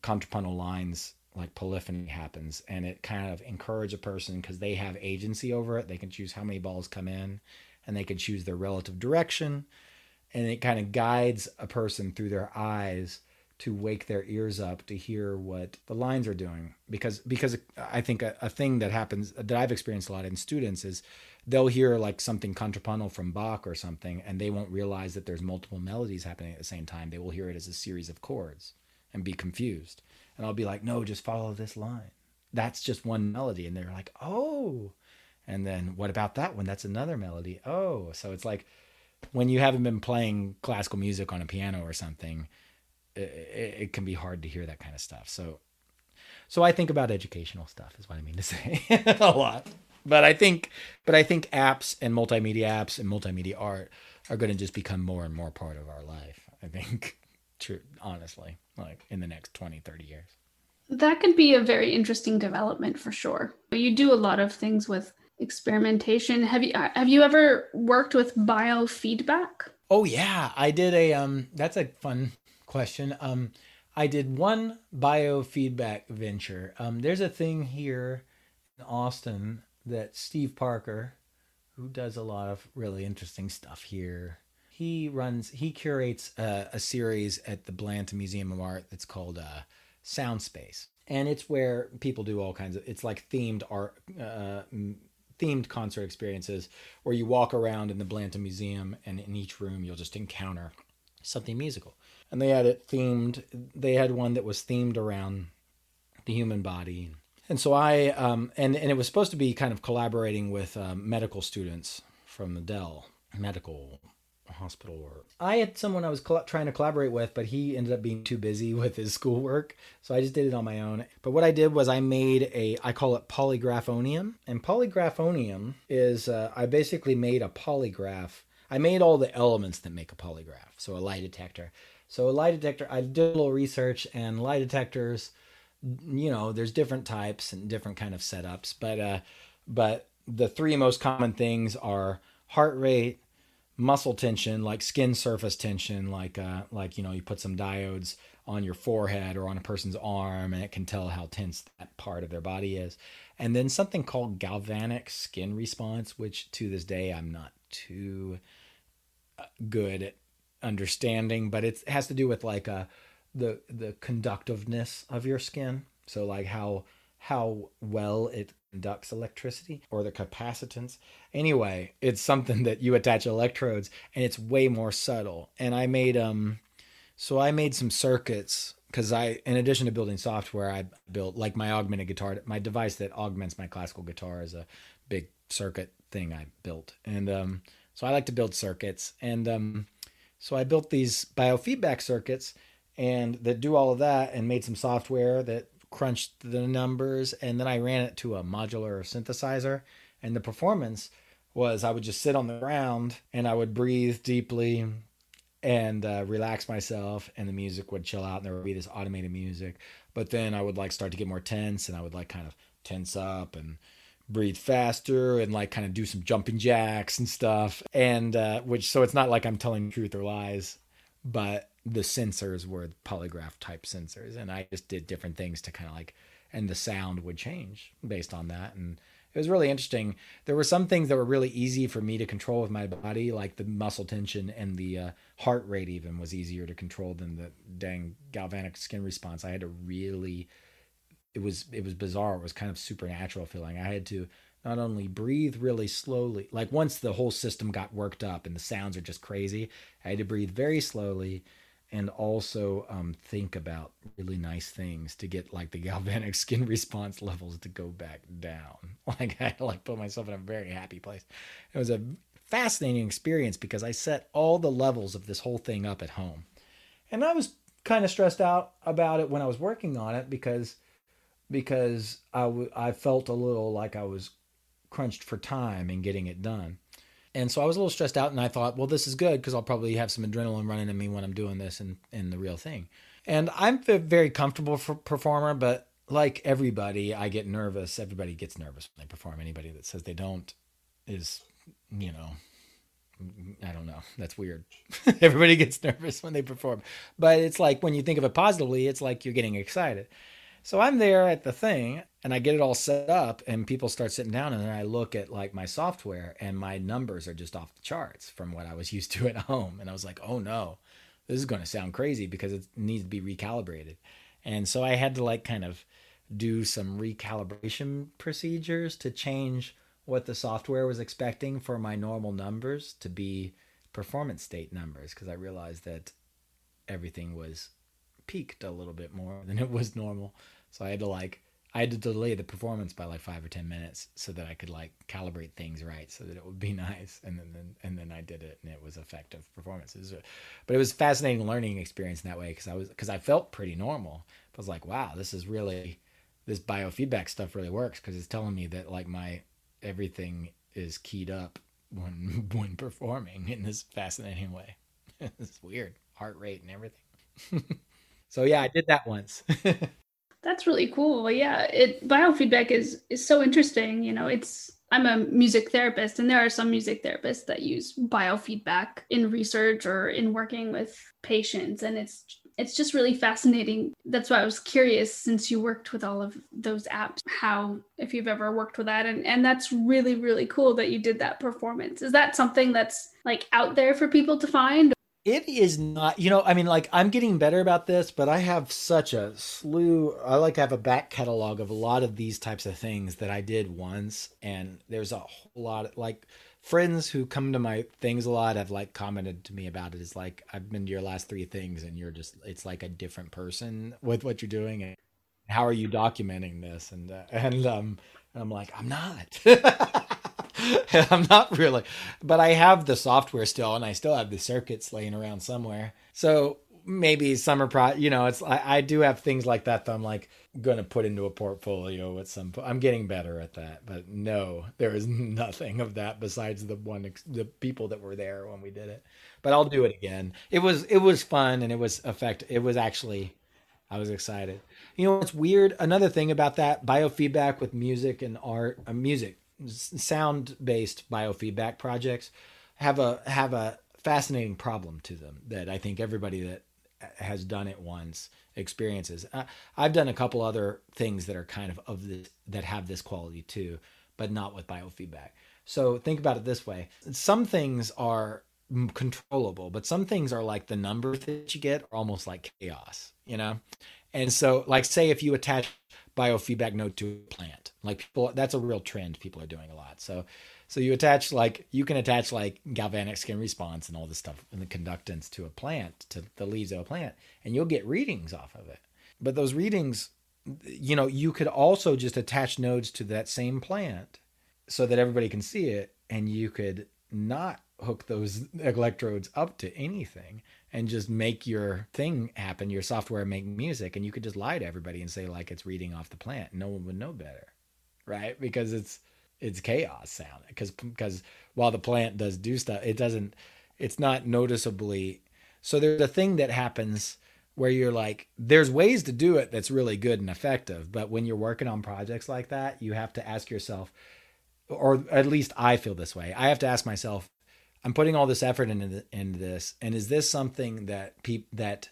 contrapuntal lines like polyphony happens and it kind of encourage a person because they have agency over it. They can choose how many balls come in and they can choose their relative direction and it kind of guides a person through their eyes to wake their ears up to hear what the lines are doing. Because because i think a, a thing that happens that i've experienced a lot in students is they'll hear like something contrapuntal from bach or something and they won't realize that there's multiple melodies happening at the same time. They will hear it as a series of chords and be confused and I'll be like, no, just follow this line. That's just one melody. And they're like, oh. And then what about that one? That's another melody. Oh. So it's like when you haven't been playing classical music on a piano or something, it, it can be hard to hear that kind of stuff. So, so I think about educational stuff is what I mean to say a lot. But I think, but I think apps and multimedia apps and multimedia art are going to just become more and more part of our life. I think, true, honestly like in the next 20, 30 years. That could be a very interesting development for sure. You do a lot of things with experimentation. Have you have you ever worked with biofeedback? Oh yeah, I did a um that's a fun question. Um I did one biofeedback venture. Um there's a thing here in Austin that Steve Parker who does a lot of really interesting stuff here he runs he curates a, a, series at the Blanton Museum of Art that's called uh, Sound Space, and it's where people do all kinds of it's like themed art. Uh, themed concert experiences where you walk around in the Blanton Museum and in each room you'll just encounter something musical. And they had it themed, they had one that was themed around the human body. And so I, um, and, and it was supposed to be kind of collaborating with um, medical students from the Dell Medical hospital or I had someone I was cl- trying to collaborate with, but he ended up being too busy with his schoolwork, so I just did it on my own. But what I did was I made a I call it polygraphonium, and polygraphonium is uh, I basically made a polygraph. I made all the elements that make a polygraph, so a lie detector. So a lie detector, I did a little research, and lie detectors, you know, there's different types and different kind of setups, but uh, but the three most common things are heart rate, muscle tension, like skin surface tension, like uh, like you know you put some diodes on your forehead or on a person's arm, and it can tell how tense that part of their body is. And then something called galvanic skin response, which to this day I'm not too uh, good at understanding, but it has to do with like uh, the the conductiveness of your skin. So like how how well it conducts electricity or the capacitance. Anyway, it's something that you attach electrodes and it's way more subtle. And I made um so I made some circuits because I in addition to building software, I built like my augmented guitar, my device that augments my classical guitar is a big circuit thing I built. And um so I like to build circuits and um so I built these biofeedback circuits and that do all of that and made some software that crunched the numbers, and then I ran it to a modular synthesizer. And the performance was I would just sit on the ground and I would breathe deeply and uh, relax myself, and the music would chill out, and there would be this automated music. But then I would like start to get more tense, and I would like kind of tense up and breathe faster and like kind of do some jumping jacks and stuff and uh which so it's not like i'm telling truth or lies but the sensors were polygraph type sensors and i just did different things to kind of like and the sound would change based on that and it was really interesting there were some things that were really easy for me to control with my body like the muscle tension and the uh, heart rate even was easier to control than the dang galvanic skin response i had to really it was it was bizarre. It was kind of supernatural feeling. I had to not only breathe really slowly, like once the whole system got worked up and the sounds are just crazy, I had to breathe very slowly and also um, think about really nice things to get like the galvanic skin response levels to go back down. Like I like put myself in a very happy place. It was a fascinating experience because I set all the levels of this whole thing up at home. And I was kind of stressed out about it when I was working on it because because I, w- I felt a little like I was crunched for time in getting it done. And so I was a little stressed out, and I thought, well, this is good because I'll probably have some adrenaline running in me when I'm doing this and, in the real thing. And I'm a very comfortable for performer, but like everybody, I get nervous. Everybody gets nervous when they perform. Anybody that says they don't is, you know, I don't know. That's weird. everybody gets nervous when they perform. But it's like when you think of it positively, it's like you're getting excited. So I'm there at the thing and I get it all set up and people start sitting down and then I look at like my software and my numbers are just off the charts from what I was used to at home. And I was like, oh no, this is going to sound crazy because it needs to be recalibrated. And so I had to like kind of do some recalibration procedures to change what the software was expecting for my normal numbers to be performance state numbers because I realized that everything was peaked a little bit more than it was normal. So I had to like I had to delay the performance by like five or ten minutes so that I could like calibrate things right so that it would be nice. And then, then and then I did it and it was effective performances. But it was fascinating learning experience in that way because I was because I felt pretty normal. I was like, wow, this is really this biofeedback stuff really works because it's telling me that like my everything is keyed up when when performing in this fascinating way. it's weird, heart rate and everything. So yeah, I did that once. That's really cool. Yeah, it biofeedback is is so interesting. You know, it's I'm a music therapist, and there are some music therapists that use biofeedback in research or in working with patients, and it's it's just really fascinating. That's why I was curious since you worked with all of those apps, how if you've ever worked with that and and that's really really cool that you did that performance. Is that something that's like out there for people to find it is not, you know, I mean, like I'm getting better about this, but I have such a slew. I like to have a back catalog of a lot of these types of things that I did once. And there's a whole lot of like friends who come to my things a lot have like commented to me about. It's like, I've been to your last three things and you're just, it's like a different person with what you're doing. And how are you documenting this? And, uh, and, um, I'm like, I'm not. I'm not really, but I have the software still, and I still have the circuits laying around somewhere. So maybe summer pro, you know, it's I, I do have things like that that I'm like gonna put into a portfolio at some point. I'm getting better at that, but no, there is nothing of that besides the one the people that were there when we did it. But I'll do it again. It was it was fun and it was effect. It was actually I was excited. You know, it's weird. Another thing about that biofeedback with music and art, uh, music sound based biofeedback projects have a have a fascinating problem to them that I think everybody that has done it once experiences. Uh, I've done a couple other things that are kind of of this that have this quality too, but not with biofeedback. So think about it this way: some things are controllable, but some things are like the numbers that you get are almost like chaos, you know. And so, like, say if you attach biofeedback node to a plant. Like people, that's a real trend people are doing a lot. So, so you attach like you can attach like galvanic skin response and all this stuff and the conductance to a plant to the leaves of a plant, and you'll get readings off of it. But those readings, you know, you could also just attach nodes to that same plant so that everybody can see it, and you could not hook those electrodes up to anything and just make your thing happen, your software make music, and you could just lie to everybody and say like it's reading off the plant. No one would know better, right? Because it's it's chaos sound. Because because while the plant does do stuff, it doesn't. It's not noticeably. So there's a thing that happens where you're like, there's ways to do it that's really good and effective, but when you're working on projects like that, you have to ask yourself, or at least I feel this way. I have to ask myself, I'm putting all this effort into into this, and is this something that peop, that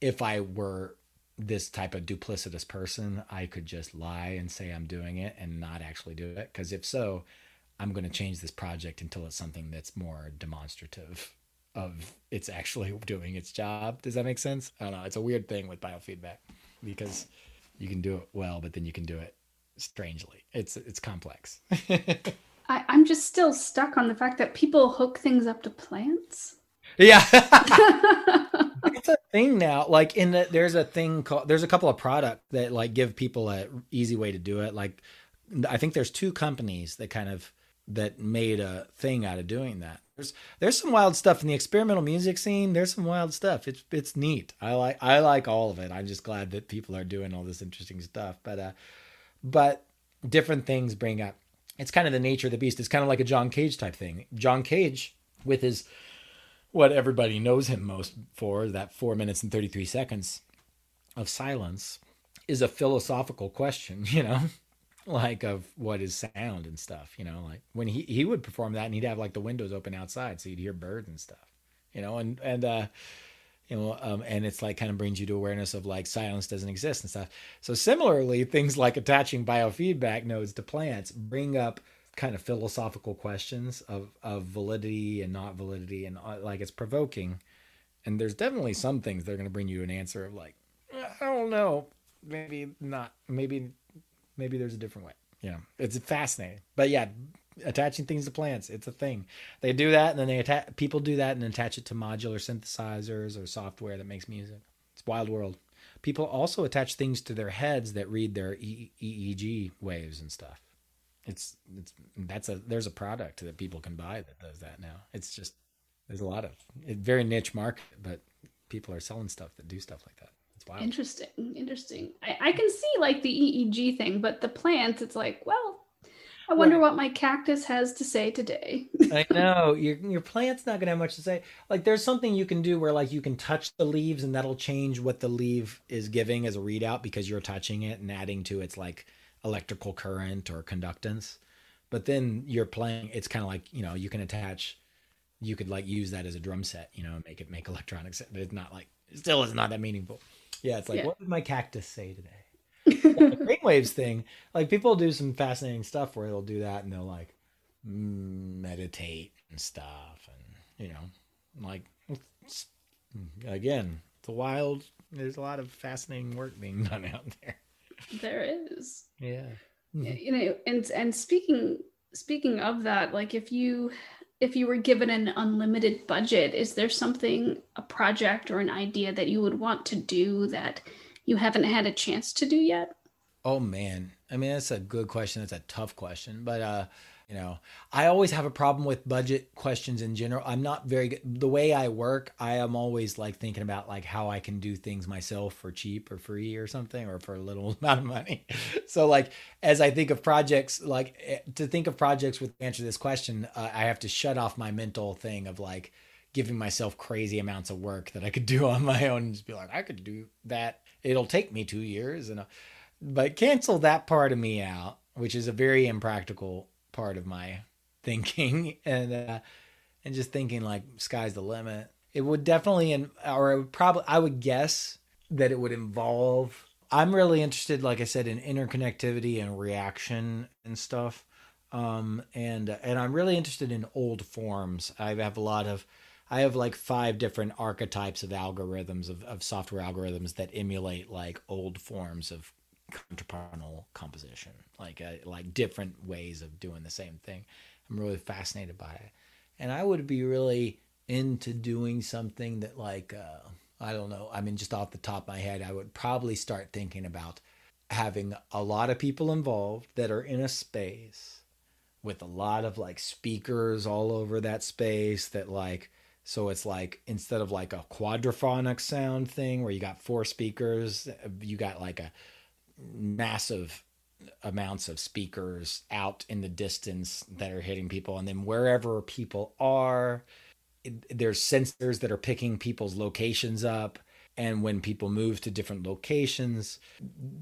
if I were this type of duplicitous person, I could just lie and say I'm doing it and not actually do it? Because if so, I'm going to change this project until it's something that's more demonstrative of it's actually doing its job. Does that make sense? I don't know. It's a weird thing with biofeedback because you can do it well, but then you can do it strangely. It's it's complex. I, I'm just still stuck on the fact that people hook things up to plants. Yeah. it's a thing now. Like in the, there's a thing called there's a couple of products that like give people a easy way to do it. Like I think there's two companies that kind of that made a thing out of doing that. There's there's some wild stuff in the experimental music scene. There's some wild stuff. It's it's neat. I like I like all of it. I'm just glad that people are doing all this interesting stuff. But uh but different things bring up it's kind of the nature of the beast. It's kind of like a John Cage type thing. John Cage with his what everybody knows him most for, that 4 minutes and 33 seconds of silence is a philosophical question, you know? like of what is sound and stuff, you know, like when he he would perform that and he'd have like the windows open outside so you'd hear birds and stuff. You know, and and uh know, um, and it's like kind of brings you to awareness of like silence doesn't exist and stuff. So similarly, things like attaching biofeedback nodes to plants bring up kind of philosophical questions of of validity and not validity, and uh, like it's provoking. And there's definitely some things that are going to bring you an answer of like, I don't know, maybe not, maybe maybe there's a different way. Know, it's fascinating. But yeah, attaching things to plants, it's a thing. They do that, and then they attach. People do that and attach it to modular synthesizers or software that makes music. It's wild world. People also attach things to their heads that read their EEG waves and stuff. It's it's that's a there's a product that people can buy that does that now. It's just there's a lot of it, very niche market, but people are selling stuff that do stuff like that. It's wild. Interesting, interesting. I, I can see like the EEG thing, but the plants, it's like, well, I wonder right. what my cactus has to say today. I know your your plant's not gonna have much to say. Like there's something you can do where like you can touch the leaves and that'll change what the leaf is giving as a readout because you're touching it and adding to its like electrical current or conductance. But then you're playing. It's kind of like you know you can attach. You could like use that as a drum set, you know, make it make electronics. But it's not like still is not that meaningful. Yeah, it's like yeah. what did my cactus say today? The brainwaves thing, like people do some fascinating stuff where they'll do that and they'll like meditate and stuff, and you know, like again, the wild. There's a lot of fascinating work being done out there. There is. Yeah. Mm-hmm. You know, and and speaking speaking of that, like if you if you were given an unlimited budget, is there something, a project or an idea that you would want to do that you haven't had a chance to do yet? Oh man, I mean that's a good question. That's a tough question, but uh, you know, I always have a problem with budget questions in general. I'm not very good. The way I work, I am always like thinking about like how I can do things myself for cheap or free or something or for a little amount of money. So like as I think of projects, like eh, to think of projects with answer this question, uh, I have to shut off my mental thing of like giving myself crazy amounts of work that I could do on my own and just be like, I could do that. It'll take me two years and, uh, but cancel that part of me out, which is a very impractical part of my thinking and, uh, and just thinking like sky's the limit. It would definitely, and or it would probably, I would guess that it would involve. I'm really interested, like I said, in interconnectivity and reaction and stuff. Um, and and I'm really interested in old forms. I have a lot of I have like five different archetypes of algorithms of, of software algorithms that emulate like old forms of contrapuntal composition, like uh, like different ways of doing the same thing. I'm really fascinated by it, and I would be really into doing something that like uh, I don't know. I mean, just off the top of my head, I would probably start thinking about having a lot of people involved that are in a space with a lot of like speakers all over that space that like so it's like instead of like a quadraphonic sound thing where you got four speakers, you got like a massive amounts of speakers out in the distance that are hitting people. And then wherever people are, there's sensors that are picking people's locations up. And when people move to different locations,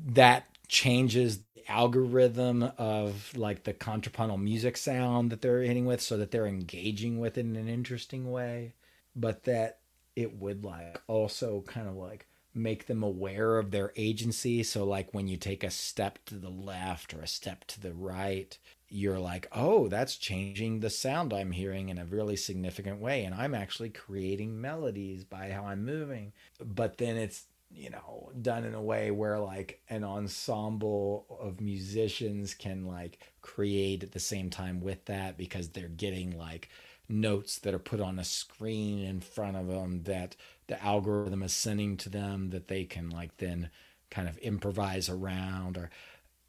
that changes the algorithm of like the contrapuntal music sound that they're hitting with so that they're engaging with it in an interesting way but that it would like also kind of like make them aware of their agency. So like when you take a step to the left or a step to the right you're like oh that's changing the sound i'm hearing in a really significant way and i'm actually creating melodies by how i'm moving. But then it's you know done in a way where like an ensemble of musicians can like create at the same time with that because they're getting like notes that are put on a screen in front of them that the algorithm is sending to them that they can like then kind of improvise around or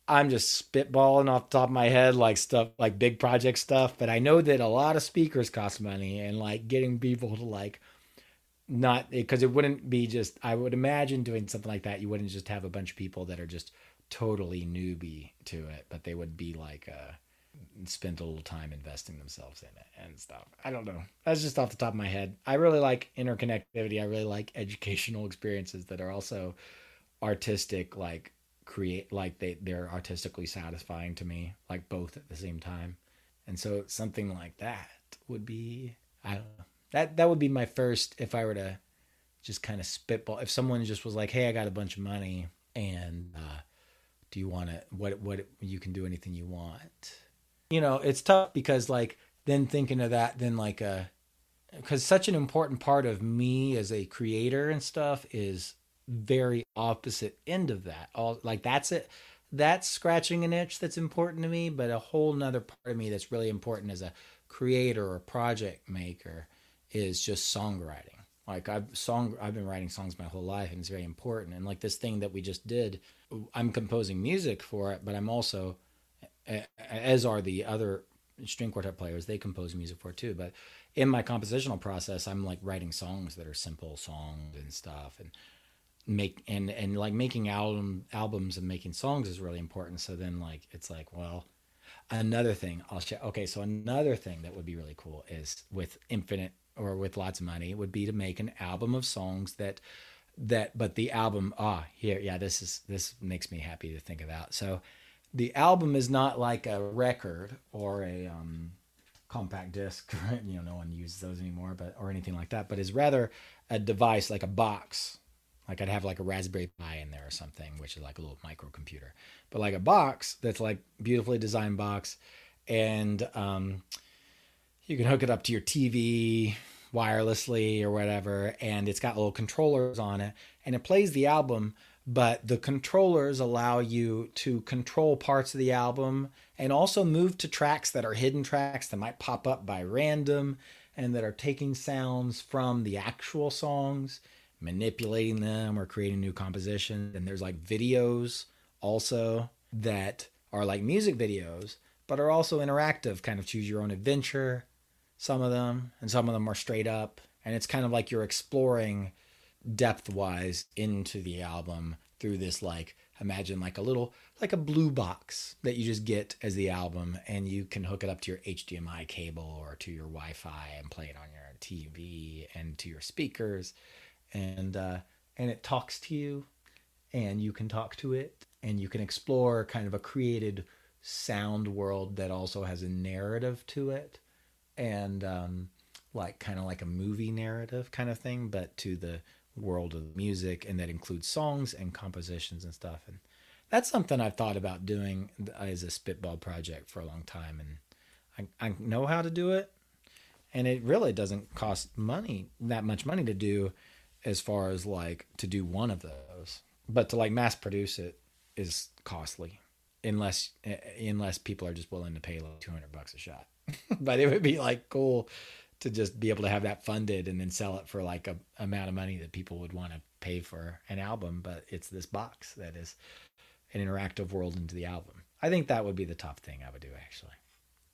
I'm just spitballing off the top of my head like stuff like big project stuff, but I know that a lot of speakers cost money and like getting people to like not because it wouldn't be just I would imagine doing something like that you wouldn't just have a bunch of people that are just totally newbie to it, but they would be like uh spent a little time investing themselves in it and stuff. I don't know. That's just off the top of my head. I really like interconnectivity. I really like educational experiences that are also artistic, like create, like they they're artistically satisfying to me, like both at the same time. And so something like that would be I don't know. That that would be my first if I were to just kind of spitball. If someone just was like, "Hey, I got a bunch of money, and uh, do you want to? What what you can do anything you want?" you know, it's tough because like then thinking of that, then like a, uh, because such an important part of me as a creator and stuff is very opposite end of that. All like that's it. That's scratching an itch that's important to me, but a whole nother part of me that's really important as a creator or project maker is just songwriting. Like I've song I've been writing songs my whole life and it's very important. And like this thing that we just did, I'm composing music for it, but I'm also as are the other string quartet players. They compose music for too. But in my compositional process, I'm like writing songs that are simple songs and stuff, and make and and like making album albums and making songs is really important. So then like it's like well. Another thing I'll share. Okay, so another thing that would be really cool is with infinite or with lots of money would be to make an album of songs that that but the album ah here yeah this is this makes me happy to think about so the album is not like a record or a um, compact disc. you know, no one uses those anymore, but or anything like that. But is rather a device like a box. Like I'd have like a Raspberry Pi in there or something, which is like a little microcomputer. But like a box that's like beautifully designed box, and um, you can hook it up to your TV wirelessly or whatever, and it's got little controllers on it, and it plays the album but the controllers allow you to control parts of the album and also move to tracks that are hidden tracks that might pop up by random and that are taking sounds from the actual songs, manipulating them or creating new compositions. And there's like videos also that are like music videos, but are also interactive, kind of choose your own adventure, some of them, and some of them are straight up. And it's kind of like you're exploring depth wise into the album through this like imagine like a little like a blue box that you just get as the album and you can hook it up to your HDMI cable or to your Wi-Fi and play it on your TV and to your speakers and uh and it talks to you and you can talk to it and you can explore kind of a created sound world that also has a narrative to it and um like kind of like a movie narrative kind of thing but to the world of music, and that includes songs and compositions and stuff. And that's something I've thought about doing as a spitball project for a long time, and I, I know how to do it, and it really doesn't cost money that much money to do, as far as like to do one of those, but to like mass produce it is costly unless eh, unless people are just willing to pay like 200 bucks a shot but it would be like cool to just be able to have that funded and then sell it for like a amount of money that people would want to pay for an album but it's this box that is an interactive world into the album. I think that would be the top thing i would do actually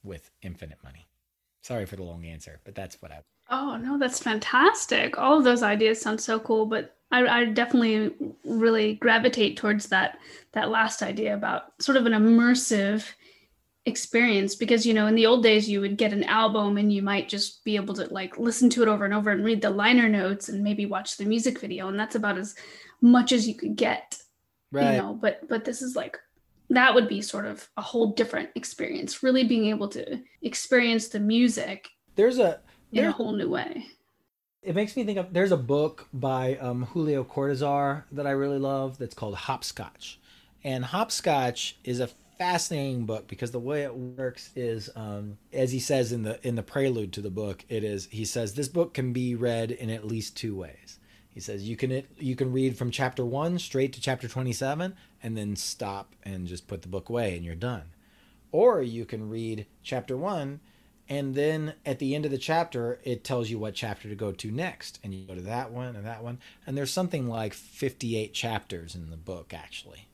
with infinite money. Sorry for the long answer but that's what i oh no that's fantastic. All of those ideas sound so cool but I, I definitely really gravitate towards that that last idea about sort of an immersive experience because you know in the old days you would get an album and you might just be able to like listen to it over and over and read the liner notes and maybe watch the music video and that's about as much as you could get right. you know but but this is like that would be sort of a whole different experience really being able to experience the music there's a in a whole new way it makes me think of there's a book by um, julio cortazar that i really love that's called hopscotch and hopscotch is a fascinating book because the way it works is um, as he says in the in the prelude to the book it is he says this book can be read in at least two ways He says you can you can read from chapter 1 straight to chapter 27 and then stop and just put the book away and you're done. Or you can read chapter 1 and then at the end of the chapter it tells you what chapter to go to next and you go to that one and that one and there's something like 58 chapters in the book actually.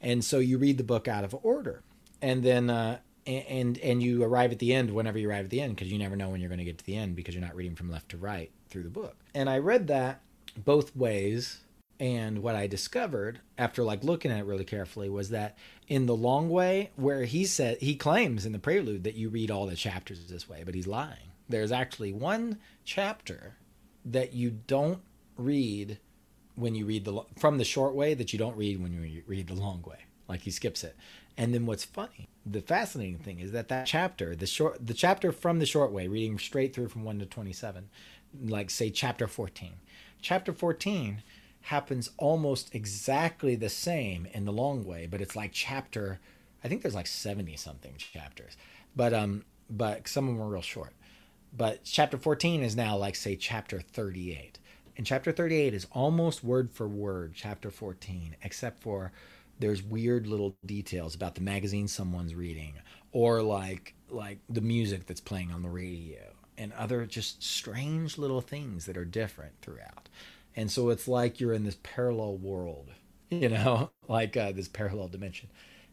And so you read the book out of order. And then uh, and and you arrive at the end whenever you arrive at the end because you never know when you're going to get to the end because you're not reading from left to right through the book. And I read that both ways and what I discovered after like looking at it really carefully was that in the long way where he said he claims in the prelude that you read all the chapters this way, but he's lying. There's actually one chapter that you don't read when you read the from the short way that you don't read when you read the long way. Like he skips it. And then what's funny, the fascinating thing is that that chapter, the short, the chapter from the short way, reading straight through from one to twenty-seven, like say chapter fourteen, chapter fourteen happens almost exactly the same in the long way, but it's like chapter, I think there's like seventy something chapters, but um, but some of them are real short. But chapter fourteen is now like say chapter thirty-eight, and chapter thirty-eight is almost word for word chapter fourteen, except for there's weird little details about the magazine someone's reading or like like the music that's playing on the radio and other just strange little things that are different throughout. And so it's like you're in this parallel world you know like uh, this parallel dimension.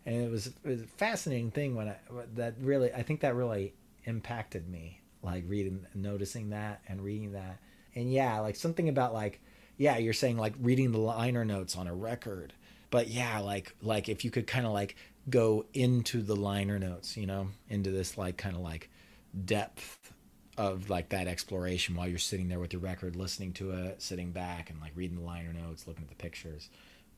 And it was, it was a fascinating thing when i that really i think that really impacted me like reading noticing that and reading that and yeah like something about like yeah you're saying like reading the liner notes on a record. But yeah like like if you could kind of like go into the liner notes you know into this like kind of like depth of like that exploration while you're sitting there with your record listening to it sitting back and like reading the liner notes looking at the pictures.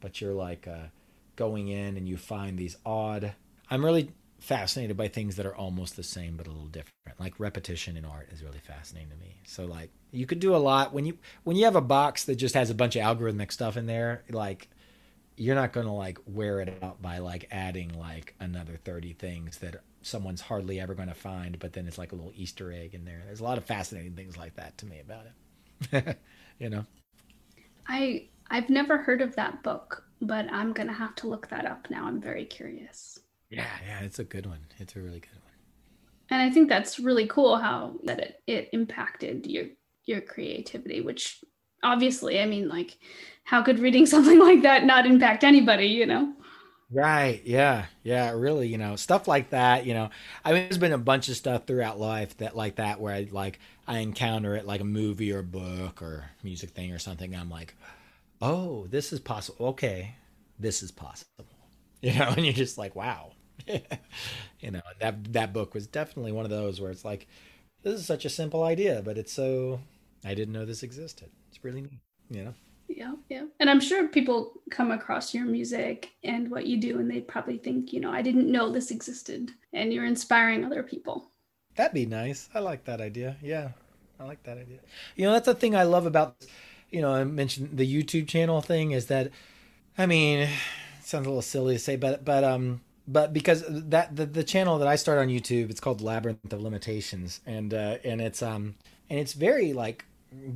But you're like uh, going in and you find these odd i'm really fascinated by things that are almost the same but a little different. Like repetition in art is really fascinating to me. So like you could do a lot. When you when you have a box that just has a bunch of algorithmic stuff in there like you're not going to like wear it out by like adding like another 30 things that someone's hardly ever going to find but then it's like a little easter egg in there. There's a lot of fascinating things like that to me about it. You know? I i've never heard of that book but i'm going to have to look that up now. I'm very curious yeah. Yeah it's a good one. It's a really good one. And i think that's really cool how that it, it impacted your your creativity which obviously i mean like how could reading something like that not impact anybody you know? Right. Yeah. Yeah really you know stuff like that you know. I mean there's been a bunch of stuff throughout life that like that where i like i encounter it like a movie or a book or music thing or something i'm like oh this is possible okay this is possible. You know and you're just like wow you know that that book was definitely one of those where it's like this is such a simple idea but it's so i didn't know this existed. It's really neat you know? Yeah yeah. And i'm sure people come across your music and what you do and they probably think you know i didn't know this existed and you're inspiring other people. That'd be nice. I like that idea. Yeah i like that idea. You know that's the thing i love about you know i mentioned the youtube channel thing is that i mean it sounds a little silly to say but but um but because that the, the channel that i start on youtube it's called labyrinth of limitations and uh and it's um and it's very like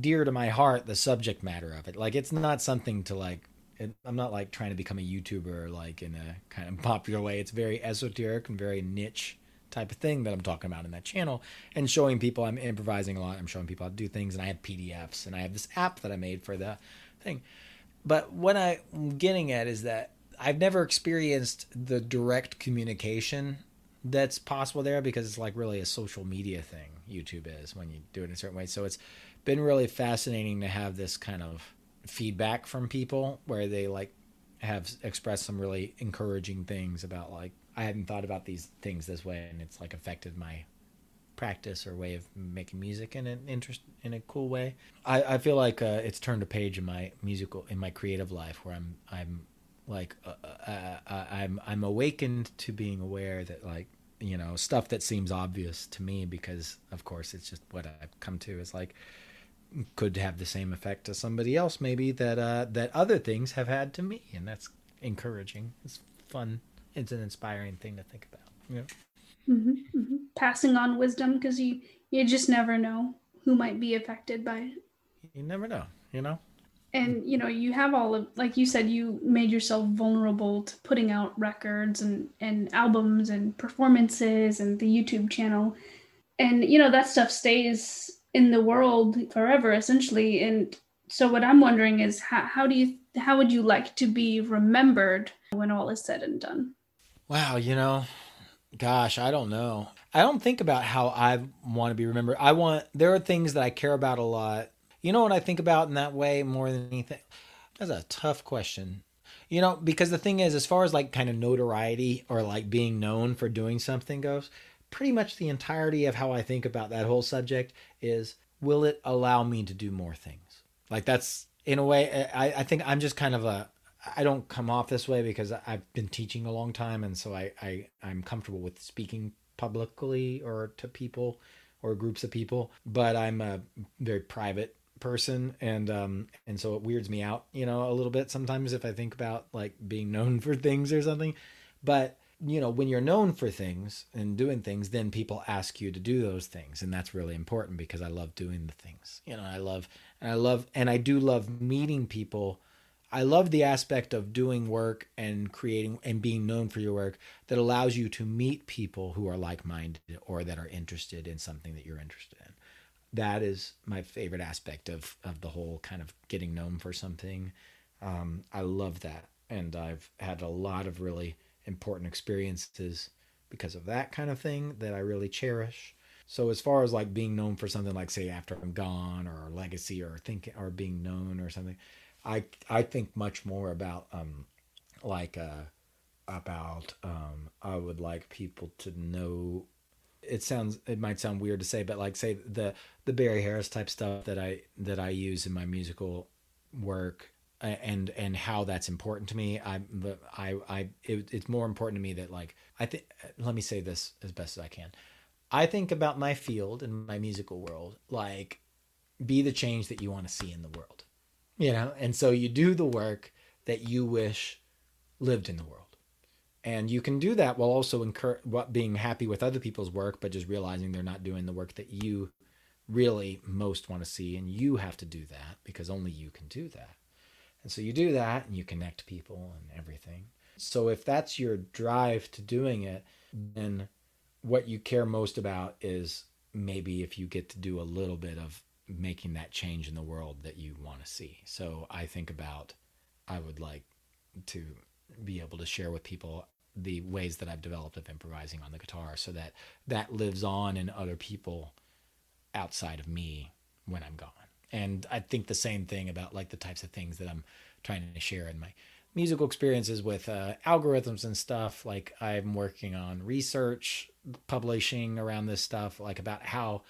dear to my heart the subject matter of it. Like it's not something to like. It, I'm not like trying to become a YouTuber like in a kind of popular way. It's very esoteric and very niche type of thing that I'm talking about in that channel and showing people I'm improvising a lot. I'm showing people how to do things and I have PDFs and I have this app that I made for the thing. But what I'm getting at is that I've never experienced the direct communication that's possible there because it's like really a social media thing. YouTube is when you do it in a certain way. So it's been really fascinating to have this kind of feedback from people where they like have expressed some really encouraging things about like I hadn't thought about these things this way and it's like affected my practice or way of making music in an interest in a cool way. I, I feel like uh, it's turned a page in my musical in my creative life where I'm I'm like uh, uh, uh I'm I'm awakened to being aware that like you know stuff that seems obvious to me because of course it's just what I've come to is like could have the same effect to somebody else maybe that uh, that other things have had to me. And that's encouraging. It's fun. It's an inspiring thing to think about. Yeah. Mm-hmm, mm-hmm. passing on wisdom because you you just never know who might be affected by it. You never know you know and you know you have all of like you said you made yourself vulnerable to putting out records and and albums and performances and the youtube channel. And you know that stuff stays in the world forever essentially. And so what i'm wondering is how, how do you how would you like to be remembered when all is said and done? Wow you know gosh i don't know. I don't think about how i want to be remembered. I want there are things that i care about a lot you know what I think about in that way more than anything? That's a tough question. You know, because the thing is, as far as like kind of notoriety or like being known for doing something goes, pretty much the entirety of how I think about that whole subject is will it allow me to do more things? Like that's in a way, eh, I, I think I'm just kind of a, I don't come off this way because I've been teaching a long time. And so I, I, I'm comfortable with speaking publicly or to people or groups of people, but I'm a very private person and um and so it weirds me out you know a little bit sometimes if i think about like being known for things or something. But you know when you're known for things and doing things then people ask you to do those things and that's really important because i love doing the things you know i love and i love and i do love meeting people. I love the aspect of doing work and creating and being known for your work that allows you to meet people who are like-minded or that are interested in something that you're interested in that is my favorite aspect of of the whole kind of getting known for something. Um, I love that, and I've had a lot of really important experiences because of that kind of thing that I really cherish. So as far as like being known for something like say after I'm gone or legacy or thinking or being known or something, I I think much more about um like uh about um I would like people to know it sounds it might sound weird to say, but like say the the Barry Harris type stuff that I that I use in my musical work and and how that's important to me. I I I it, it's more important to me that like I think let me say this as best as I can. I think about my field and my musical world like be the change that you want to see in the world. You know, and so you do the work that you wish lived in the world and you can do that while also incur being happy with other people's work but just realizing they're not doing the work that you really most want to see and you have to do that because only you can do that. And so you do that and you connect people and everything. So if that's your drive to doing it then what you care most about is maybe if you get to do a little bit of making that change in the world that you want to see. So i think about i would like to be able to share with people the ways that I've developed of improvising on the guitar so that that lives on in other people outside of me when I'm gone. And I think the same thing about like the types of things that I'm trying to share in my musical experiences with uh, algorithms and stuff. Like I'm working on research, publishing around this stuff, like about how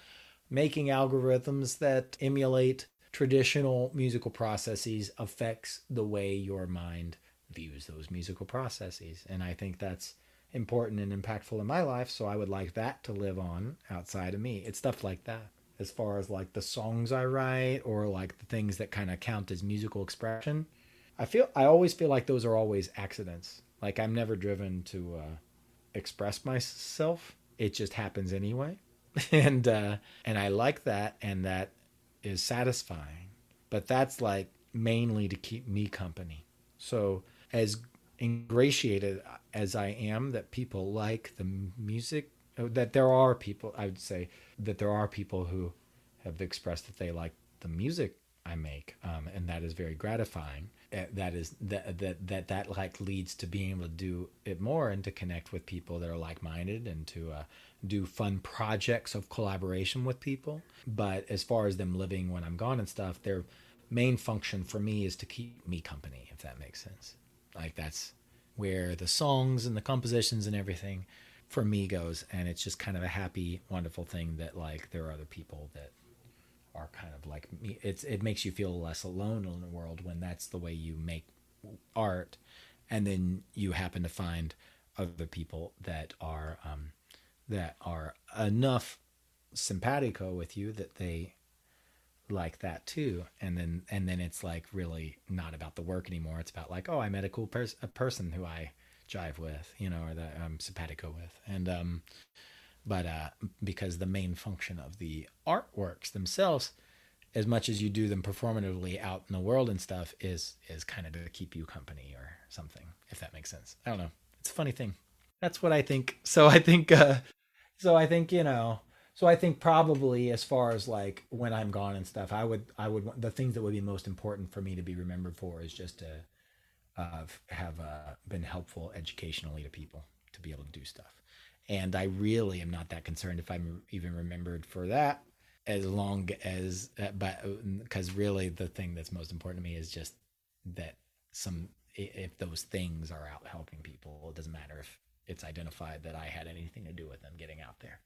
making algorithms that emulate traditional musical processes affects the way your mind views those musical processes. And I think that's important and impactful in my life. So I would like that to live on outside of me. It's stuff like that. As far as like the songs I write or like the things that kind of count as musical expression, I feel I always feel like those are always accidents. Like I'm never driven to uh, express myself. It just happens anyway, and uh, and I like that, and that is satisfying. But that's like mainly to keep me company. So as ingratiated as I am that people like the music, uh, that there are people, I would say that there are people who have expressed that they like the music I make, um, and that is very gratifying. Uh, that is that that that that like leads to being able to do it more and to connect with people that are like minded and to uh, do fun projects of collaboration with people. But as far as them living when I'm gone and stuff, their main function for me is to keep me company, if that makes sense. Like that's where the songs and the compositions and everything for me goes and it's just kind of a happy wonderful thing that like there are other people that are kind of like me. It's it makes you feel less alone in the world when that's the way you make art and then you happen to find other people that are um, that are enough simpatico with you that they like that too. And then and then it's like really not about the work anymore. It's about like oh i met a cool person a person who i jive with you know or that i'm simpatico with. And um but uh because the main function of the artworks themselves as much as you do them performatively out in the world and stuff is is kind of to keep you company or something if that makes sense. I don't know. It's a funny thing. That's what i think. So i think uh so i think you know so i think probably as far as like when i'm gone and stuff i would i would the things that would be most important for me to be remembered for is just to uh, have uh, been helpful educationally to people to be able to do stuff. And i really am not that concerned if i'm even remembered for that as long as uh, but because really the thing that's most important to me is just that some if those things are out helping people it doesn't matter if it's identified that i had anything to do with them getting out there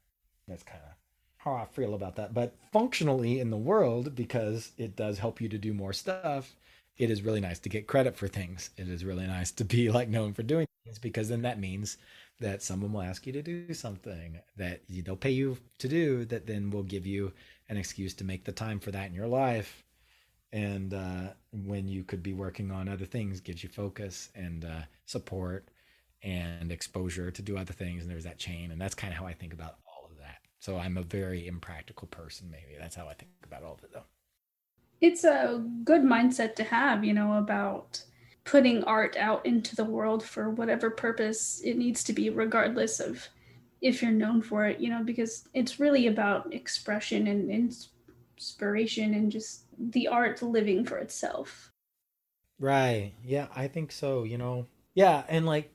that's kind of how i feel about that. But functionally in the world because it does help you to do more stuff it is really nice to get credit for things. It is really nice to be like known for doing things because then that means that someone will ask you to do something that they'll pay you to do that then will give you an excuse to make the time for that in your life. And uh, when you could be working on other things gives you focus and uh, support and exposure to do other things and there's that chain and that's kind of how i think about so i'm a very impractical person maybe that's how i think about all of it though it's a good mindset to have you know about putting art out into the world for whatever purpose it needs to be, regardless of if you're known for it, you know, because it's really about expression and inspiration and just the art living for itself. Right. Yeah, I think so, you know. Yeah, and like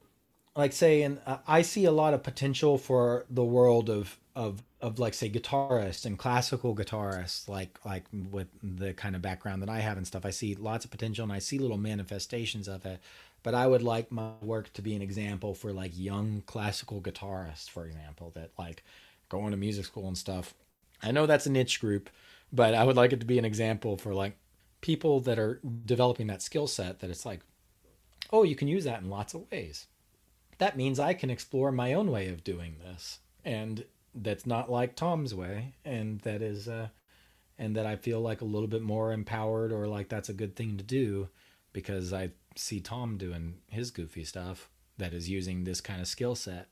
like saying uh, I see a lot of potential for the world of of of like say guitarists and classical guitarists like like with the kind of background that I have and stuff I see lots of potential and I see little manifestations of it. But I would like my work to be an example for like young classical guitarists for example that like going to music school and stuff. I know that's a niche group but I would like it to be an example for like people that are developing that skill set that it's like oh you can use that in lots of ways. That means I can explore my own way of doing this. And that's not like Tom's way, and that is, uh, and that I feel like a little bit more empowered or like that's a good thing to do because I see Tom doing his goofy stuff that is using this kind of skill set.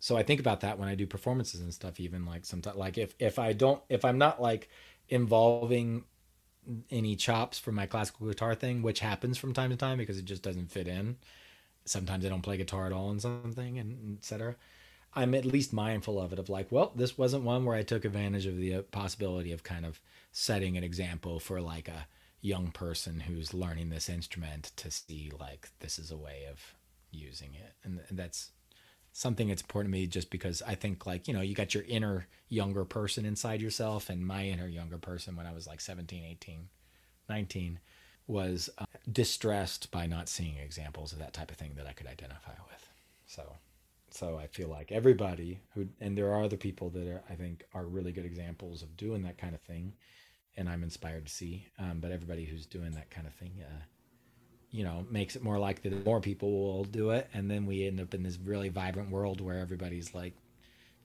So I think about that when I do performances and stuff, even like sometimes, like if, if I don't, if I'm not like involving any chops for my classical guitar thing, which happens from time to time because it just doesn't fit in. Sometimes I don't play guitar at all in something and etc. I'm at least mindful of it of like, well, this wasn't one where I took advantage of the uh, possibility of kind of setting an example for like a young person who's learning this instrument to see like this is a way of using it. And, and that's something that's important to me just because I think like, you know, you got your inner younger person inside yourself and my inner younger person when I was like 17, 18, 19 was uh, distressed by not seeing examples of that type of thing that I could identify with. So so I feel like everybody who, and there are other people that are, I think are really good examples of doing that kind of thing, and I'm inspired to see. Um, but everybody who's doing that kind of thing, uh, you know, makes it more likely that more people will do it, and then we end up in this really vibrant world where everybody's like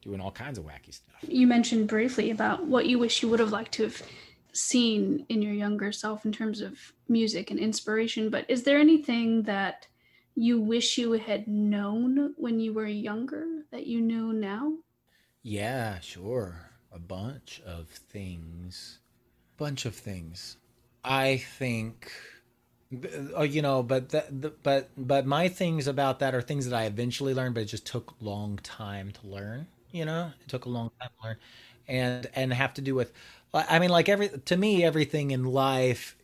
doing all kinds of wacky stuff. You mentioned briefly about what you wish you would have liked to have seen in your younger self in terms of music and inspiration, but is there anything that you wish you had known when you were younger that you know now? Yeah, sure. A bunch of things. Bunch of things. I think uh, you know, but that, but but my things about that are things that I eventually learned, but it just took long time to learn. You know, it took a long time to learn, and and have to do with. I mean, like every to me, everything in life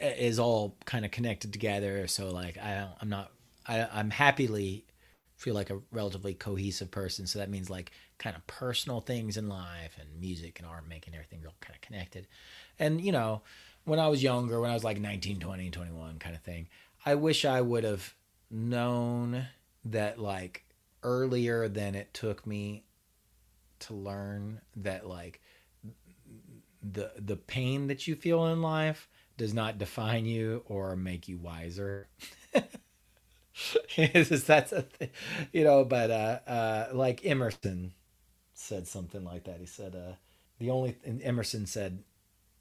is all kind of connected together. So like, I I'm not I, I'm happily feel like a relatively cohesive person. So that means like kind of personal things in life and music and art making everything real kind of connected. And, you know, when I was younger, when I was like 19, 20, 21 kind of thing, I wish I would have known that like earlier than it took me to learn that like the the pain that you feel in life does not define you or make you wiser. that's a you know. But uh, uh, like Emerson said something like that. He said, uh, "The only Emerson said,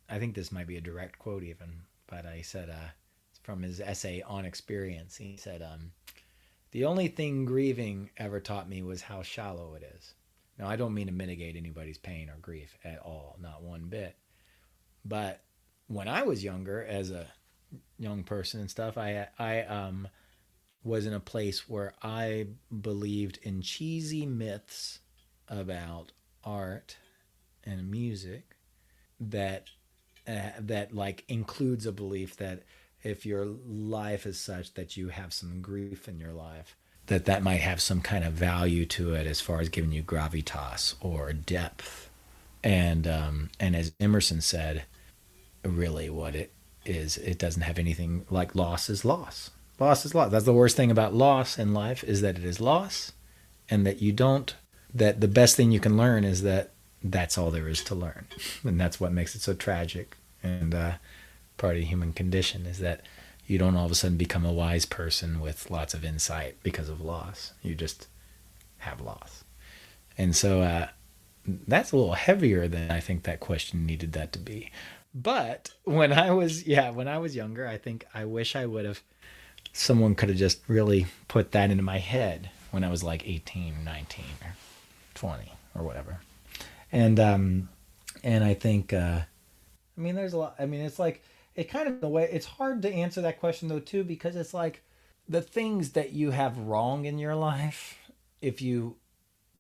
I think this might be a direct quote even, but I said uh, from his essay on experience. He said, um, "The only thing grieving ever taught me was how shallow it is." Now, I don't mean to mitigate anybody's pain or grief at all, not one bit, but when I was younger, as a young person and stuff, I I um was in a place where I believed in cheesy myths about art and music that uh, that like includes a belief that if your life is such that you have some grief in your life that that might have some kind of value to it as far as giving you gravitas or depth. And um, and as Emerson said really what it is it doesn't have anything like loss is loss loss is loss that's the worst thing about loss in life is that it is loss and that you don't that the best thing you can learn is that that's all there is to learn. And that's what makes it so tragic and uh, part of the human condition is that you don't all of a sudden become a wise person with lots of insight because of loss. You just have loss. And so uh, that's a little heavier than i think that question needed that to be. But when I was, yeah, when I was younger, I think I wish I would have, someone could have just really put that into my head when I was like 18, 19, or 20, or whatever. And, um, and I think, uh, I mean, there's a lot, I mean, it's like, it kind of the way, it's hard to answer that question though, too, because it's like the things that you have wrong in your life, if you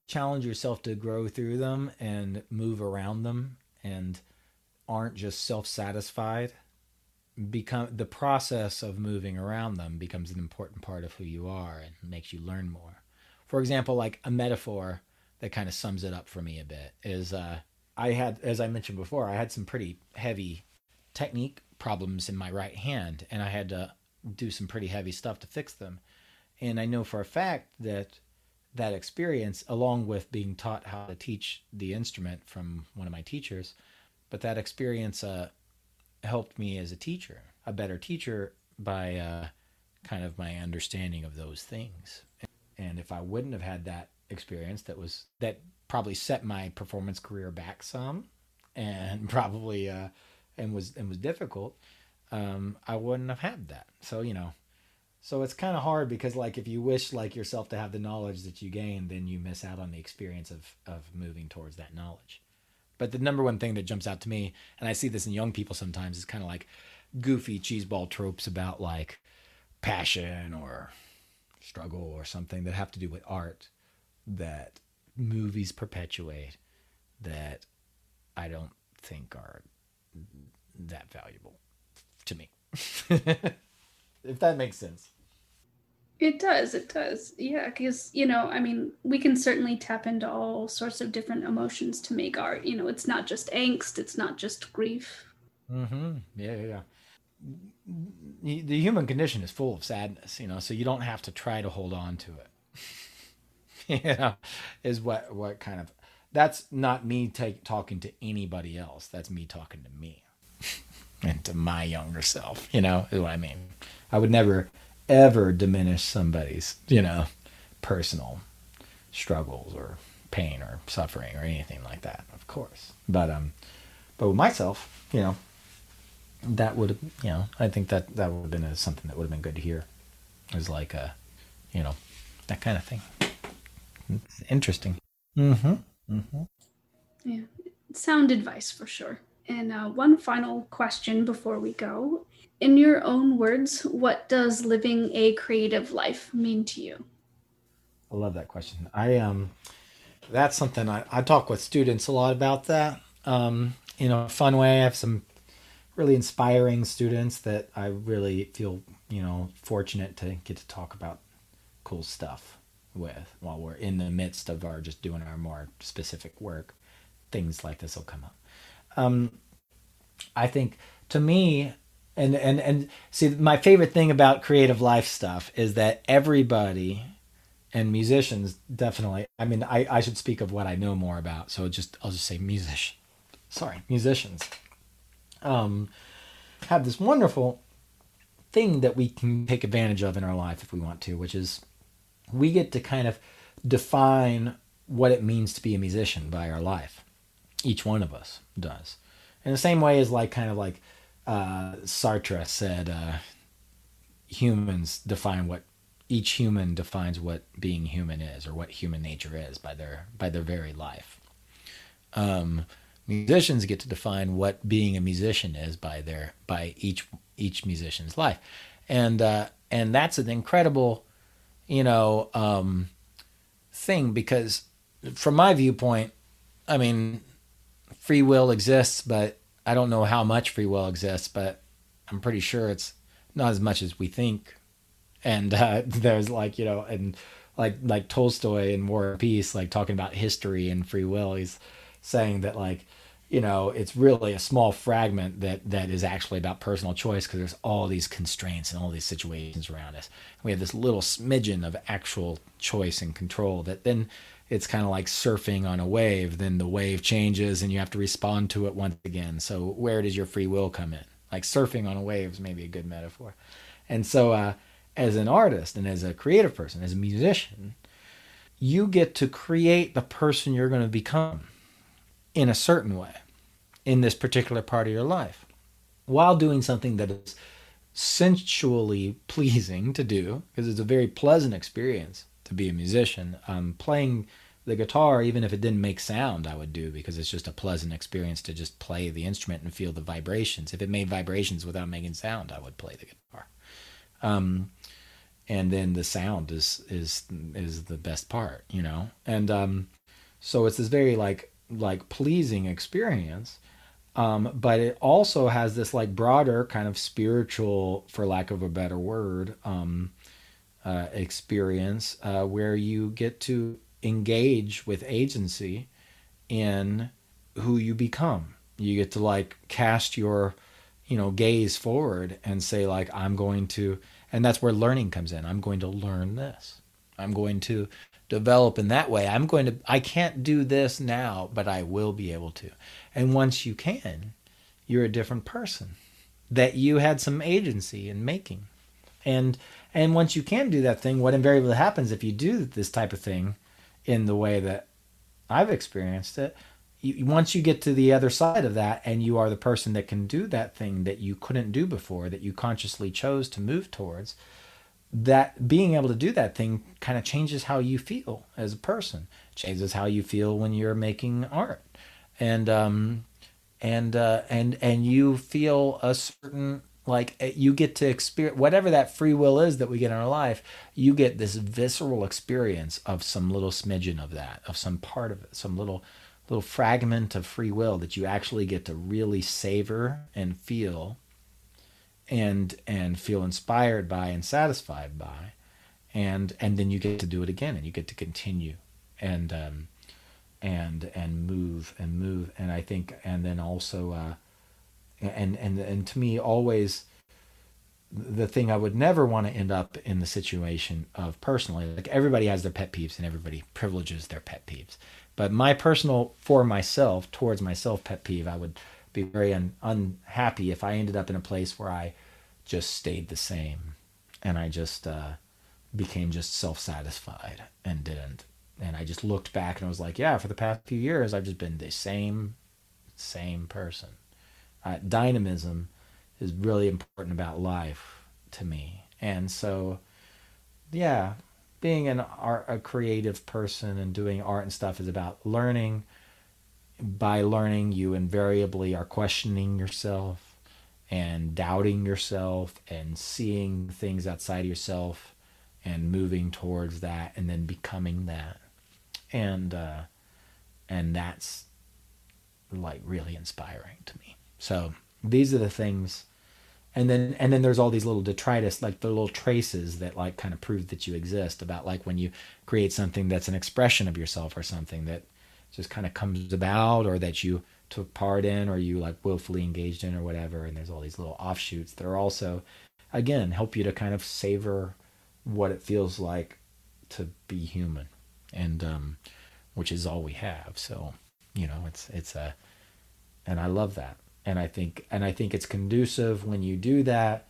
challenge yourself to grow through them and move around them and, aren't just self-satisfied become the process of moving around them becomes an important part of who you are and makes you learn more. For example like a metaphor that kind of sums it up for me a bit is uh, i had as i mentioned before i had some pretty heavy technique problems in my right hand and i had to do some pretty heavy stuff to fix them. And i know for a fact that that experience along with being taught how to teach the instrument from one of my teachers but that experience uh, helped me as a teacher, a better teacher by uh, kind of my understanding of those things. And if I wouldn't have had that experience, that was that probably set my performance career back some, and probably uh, and was and was difficult. Um, I wouldn't have had that. So you know, so it's kind of hard because like if you wish like yourself to have the knowledge that you gain, then you miss out on the experience of of moving towards that knowledge. But the number one thing that jumps out to me, and I see this in young people sometimes, is kind of like goofy cheeseball tropes about like passion or struggle or something that have to do with art that movies perpetuate that I don't think are that valuable to me. if that makes sense. It does. It does. Yeah, because you know, I mean, we can certainly tap into all sorts of different emotions to make art. You know, it's not just angst. It's not just grief. Mm-hmm. Yeah, yeah. The human condition is full of sadness. You know, so you don't have to try to hold on to it. you know, is what what kind of that's not me talking to anybody else. That's me talking to me and to my younger self. You know, is what I mean. I would never ever diminish somebody's, you know, personal struggles or pain or suffering or anything like that, of course. But um but with myself, you know, that would you know, I think that that would have been a, something that would have been good to hear. It was like a, you know, that kind of thing. It's interesting. Mm-hmm. Mm-hmm. Yeah, sound advice for sure. And uh, one final question before we go in your own words, what does living a creative life mean to you? I love that question. I um, that's something I, I talk with students a lot about that. Um, in a fun way, I have some really inspiring students that I really feel you know fortunate to get to talk about cool stuff with while we're in the midst of our just doing our more specific work. Things like this will come up. Um, I think to me, and and and see my favorite thing about creative life stuff is that everybody and musicians definitely i mean i i should speak of what i know more about. So just i'll just say musician sorry musicians. Um have this wonderful thing that we can take advantage of in our life if we want to which is we get to kind of define what it means to be a musician by our life. Each one of us does. In the same way as like kind of like uh, Sartre said uh, humans define what each human defines what being human is or what human nature is by their by their very life. Um, musicians get to define what being a musician is by their by each each musician's life and uh, and that's an incredible you know um, thing because from my viewpoint i mean free will exists but i don't know how much free will exists but i'm pretty sure it's not as much as we think. And uh, there's like you know and like like tolstoy in war and peace like talking about history and free will he's saying that like you know it's really a small fragment that that is actually about personal choice because there's all these constraints and all these situations around us. We have this little smidgen of actual choice and control that then it's kind of like surfing on a wave then the wave changes and you have to respond to it once again. So where does your free will come in? Like surfing on a wave is maybe a good metaphor. And so uh, as an artist and as a creative person as a musician you get to create the person you're going to become in a certain way in this particular part of your life while doing something that is sensually pleasing to do because it's a very pleasant experience to be a musician um, playing the guitar even if it didn't make sound i would do because it's just a pleasant experience to just play the instrument and feel the vibrations. If it made vibrations without making sound i would play the guitar. Um, and then the sound is is is the best part you know? And um, so it's this very like like pleasing experience um, but it also has this like broader kind of spiritual for lack of a better word um, uh, experience uh, where you get to engage with agency in who you become you get to like cast your you know gaze forward and say like i'm going to and that's where learning comes in i'm going to learn this i'm going to develop in that way. I'm going to, I can't do this now, but I will be able to. And once you can, you're a different person that you had some agency in making. And, and once you can do that thing, what invariably happens if you do this type of thing in the way that I've experienced it, you, once you get to the other side of that and you are the person that can do that thing that you couldn't do before, that you consciously chose to move towards, that being able to do that thing kind of changes how you feel as a person. Changes how you feel when you're making art. And um and uh and and you feel a certain like eh, you get to experience whatever that free will is that we get in our life you get this visceral experience of some little smidgen of that of some part of it some little little fragment of free will that you actually get to really savor and feel and and feel inspired by and satisfied by. And and then you get to do it again and you get to continue and um, and and move and move. And I think and then also uh, and and and to me always the thing I would never want to end up in the situation of personally like everybody has their pet peeves and everybody privileges their pet peeves but my personal for myself towards myself pet peeve I would be very un, unhappy if I ended up in a place where I just stayed the same and I just uh, became just self satisfied and didn't. And I just looked back and I was like, yeah, for the past few years, I've just been the same, same person. Uh, dynamism is really important about life to me. And so, yeah, being an art, a creative person and doing art and stuff is about learning by learning, you invariably are questioning yourself and doubting yourself and seeing things outside yourself and moving towards that and then becoming that. And uh, and that's like really inspiring to me. So these are the things. And then and then there's all these little detritus like the little traces that like kind of prove that you exist about like when you create something that's an expression of yourself or something that just kind of comes about or that you took part in or you like willfully engaged in or whatever. And there's all these little offshoots that are also again help you to kind of savor what it feels like to be human. And um which is all we have. So you know it's it's a and I love that and I think and I think it's conducive when you do that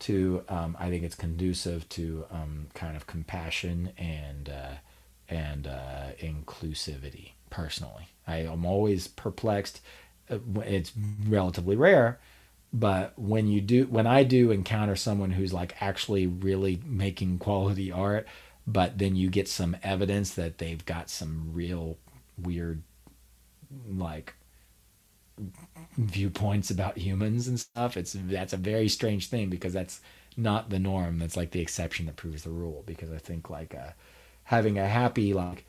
to um, I think it's conducive to um, kind of compassion and uh, and uh, inclusivity personally. I am always perplexed. Uh, it's relatively rare, but when you do, when I do encounter someone who's like actually really making quality art, but then you get some evidence that they've got some real weird, like viewpoints about humans and stuff. It's that's a very strange thing because that's not the norm. That's like the exception that proves the rule. Because I think like uh, having a happy like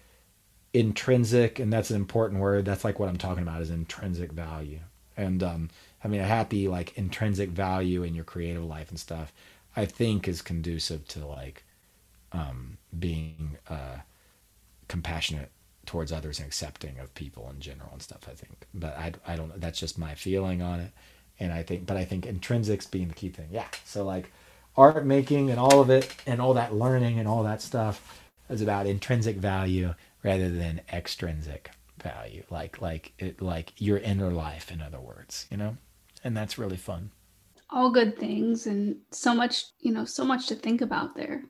intrinsic, and that's an important word. That's like what I'm talking about is intrinsic value, and um, having a happy like intrinsic value in your creative life and stuff. I think is conducive to like um, being uh, compassionate towards others and accepting of people in general and stuff. I think, but I, I don't. That's just my feeling on it, and I think, but I think intrinsics being the key thing. Yeah. So like art making and all of it and all that learning and all that stuff is about intrinsic value rather than extrinsic value. Like like it like your inner life, in other words, you know, and that's really fun. All good things and so much, you know, so much to think about there.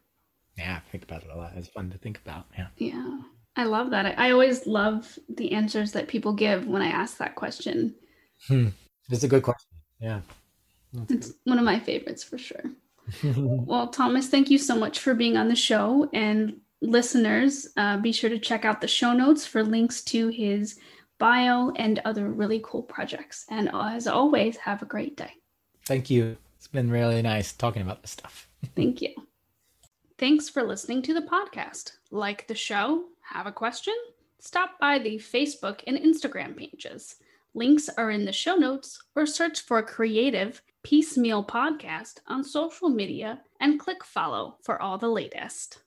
Yeah, think about it a lot. It's fun to think about. Yeah. Yeah. I love that. I, always love the answers that people give when I ask that question. Hmm. It's a good question. Yeah. That's it's good. one of my favorites for sure. well, Thomas, thank you so much for being on the show. And listeners, uh, be sure to check out the show notes for links to his bio and other really cool projects. And as always, have a great day. Thank you. It's been really nice talking about this stuff. Thank you. Thanks for listening to the podcast. Like the show? Have a question? Stop by the Facebook and Instagram pages. Links are in the show notes or search for Creative Piecemeal Podcast on social media and click follow for all the latest.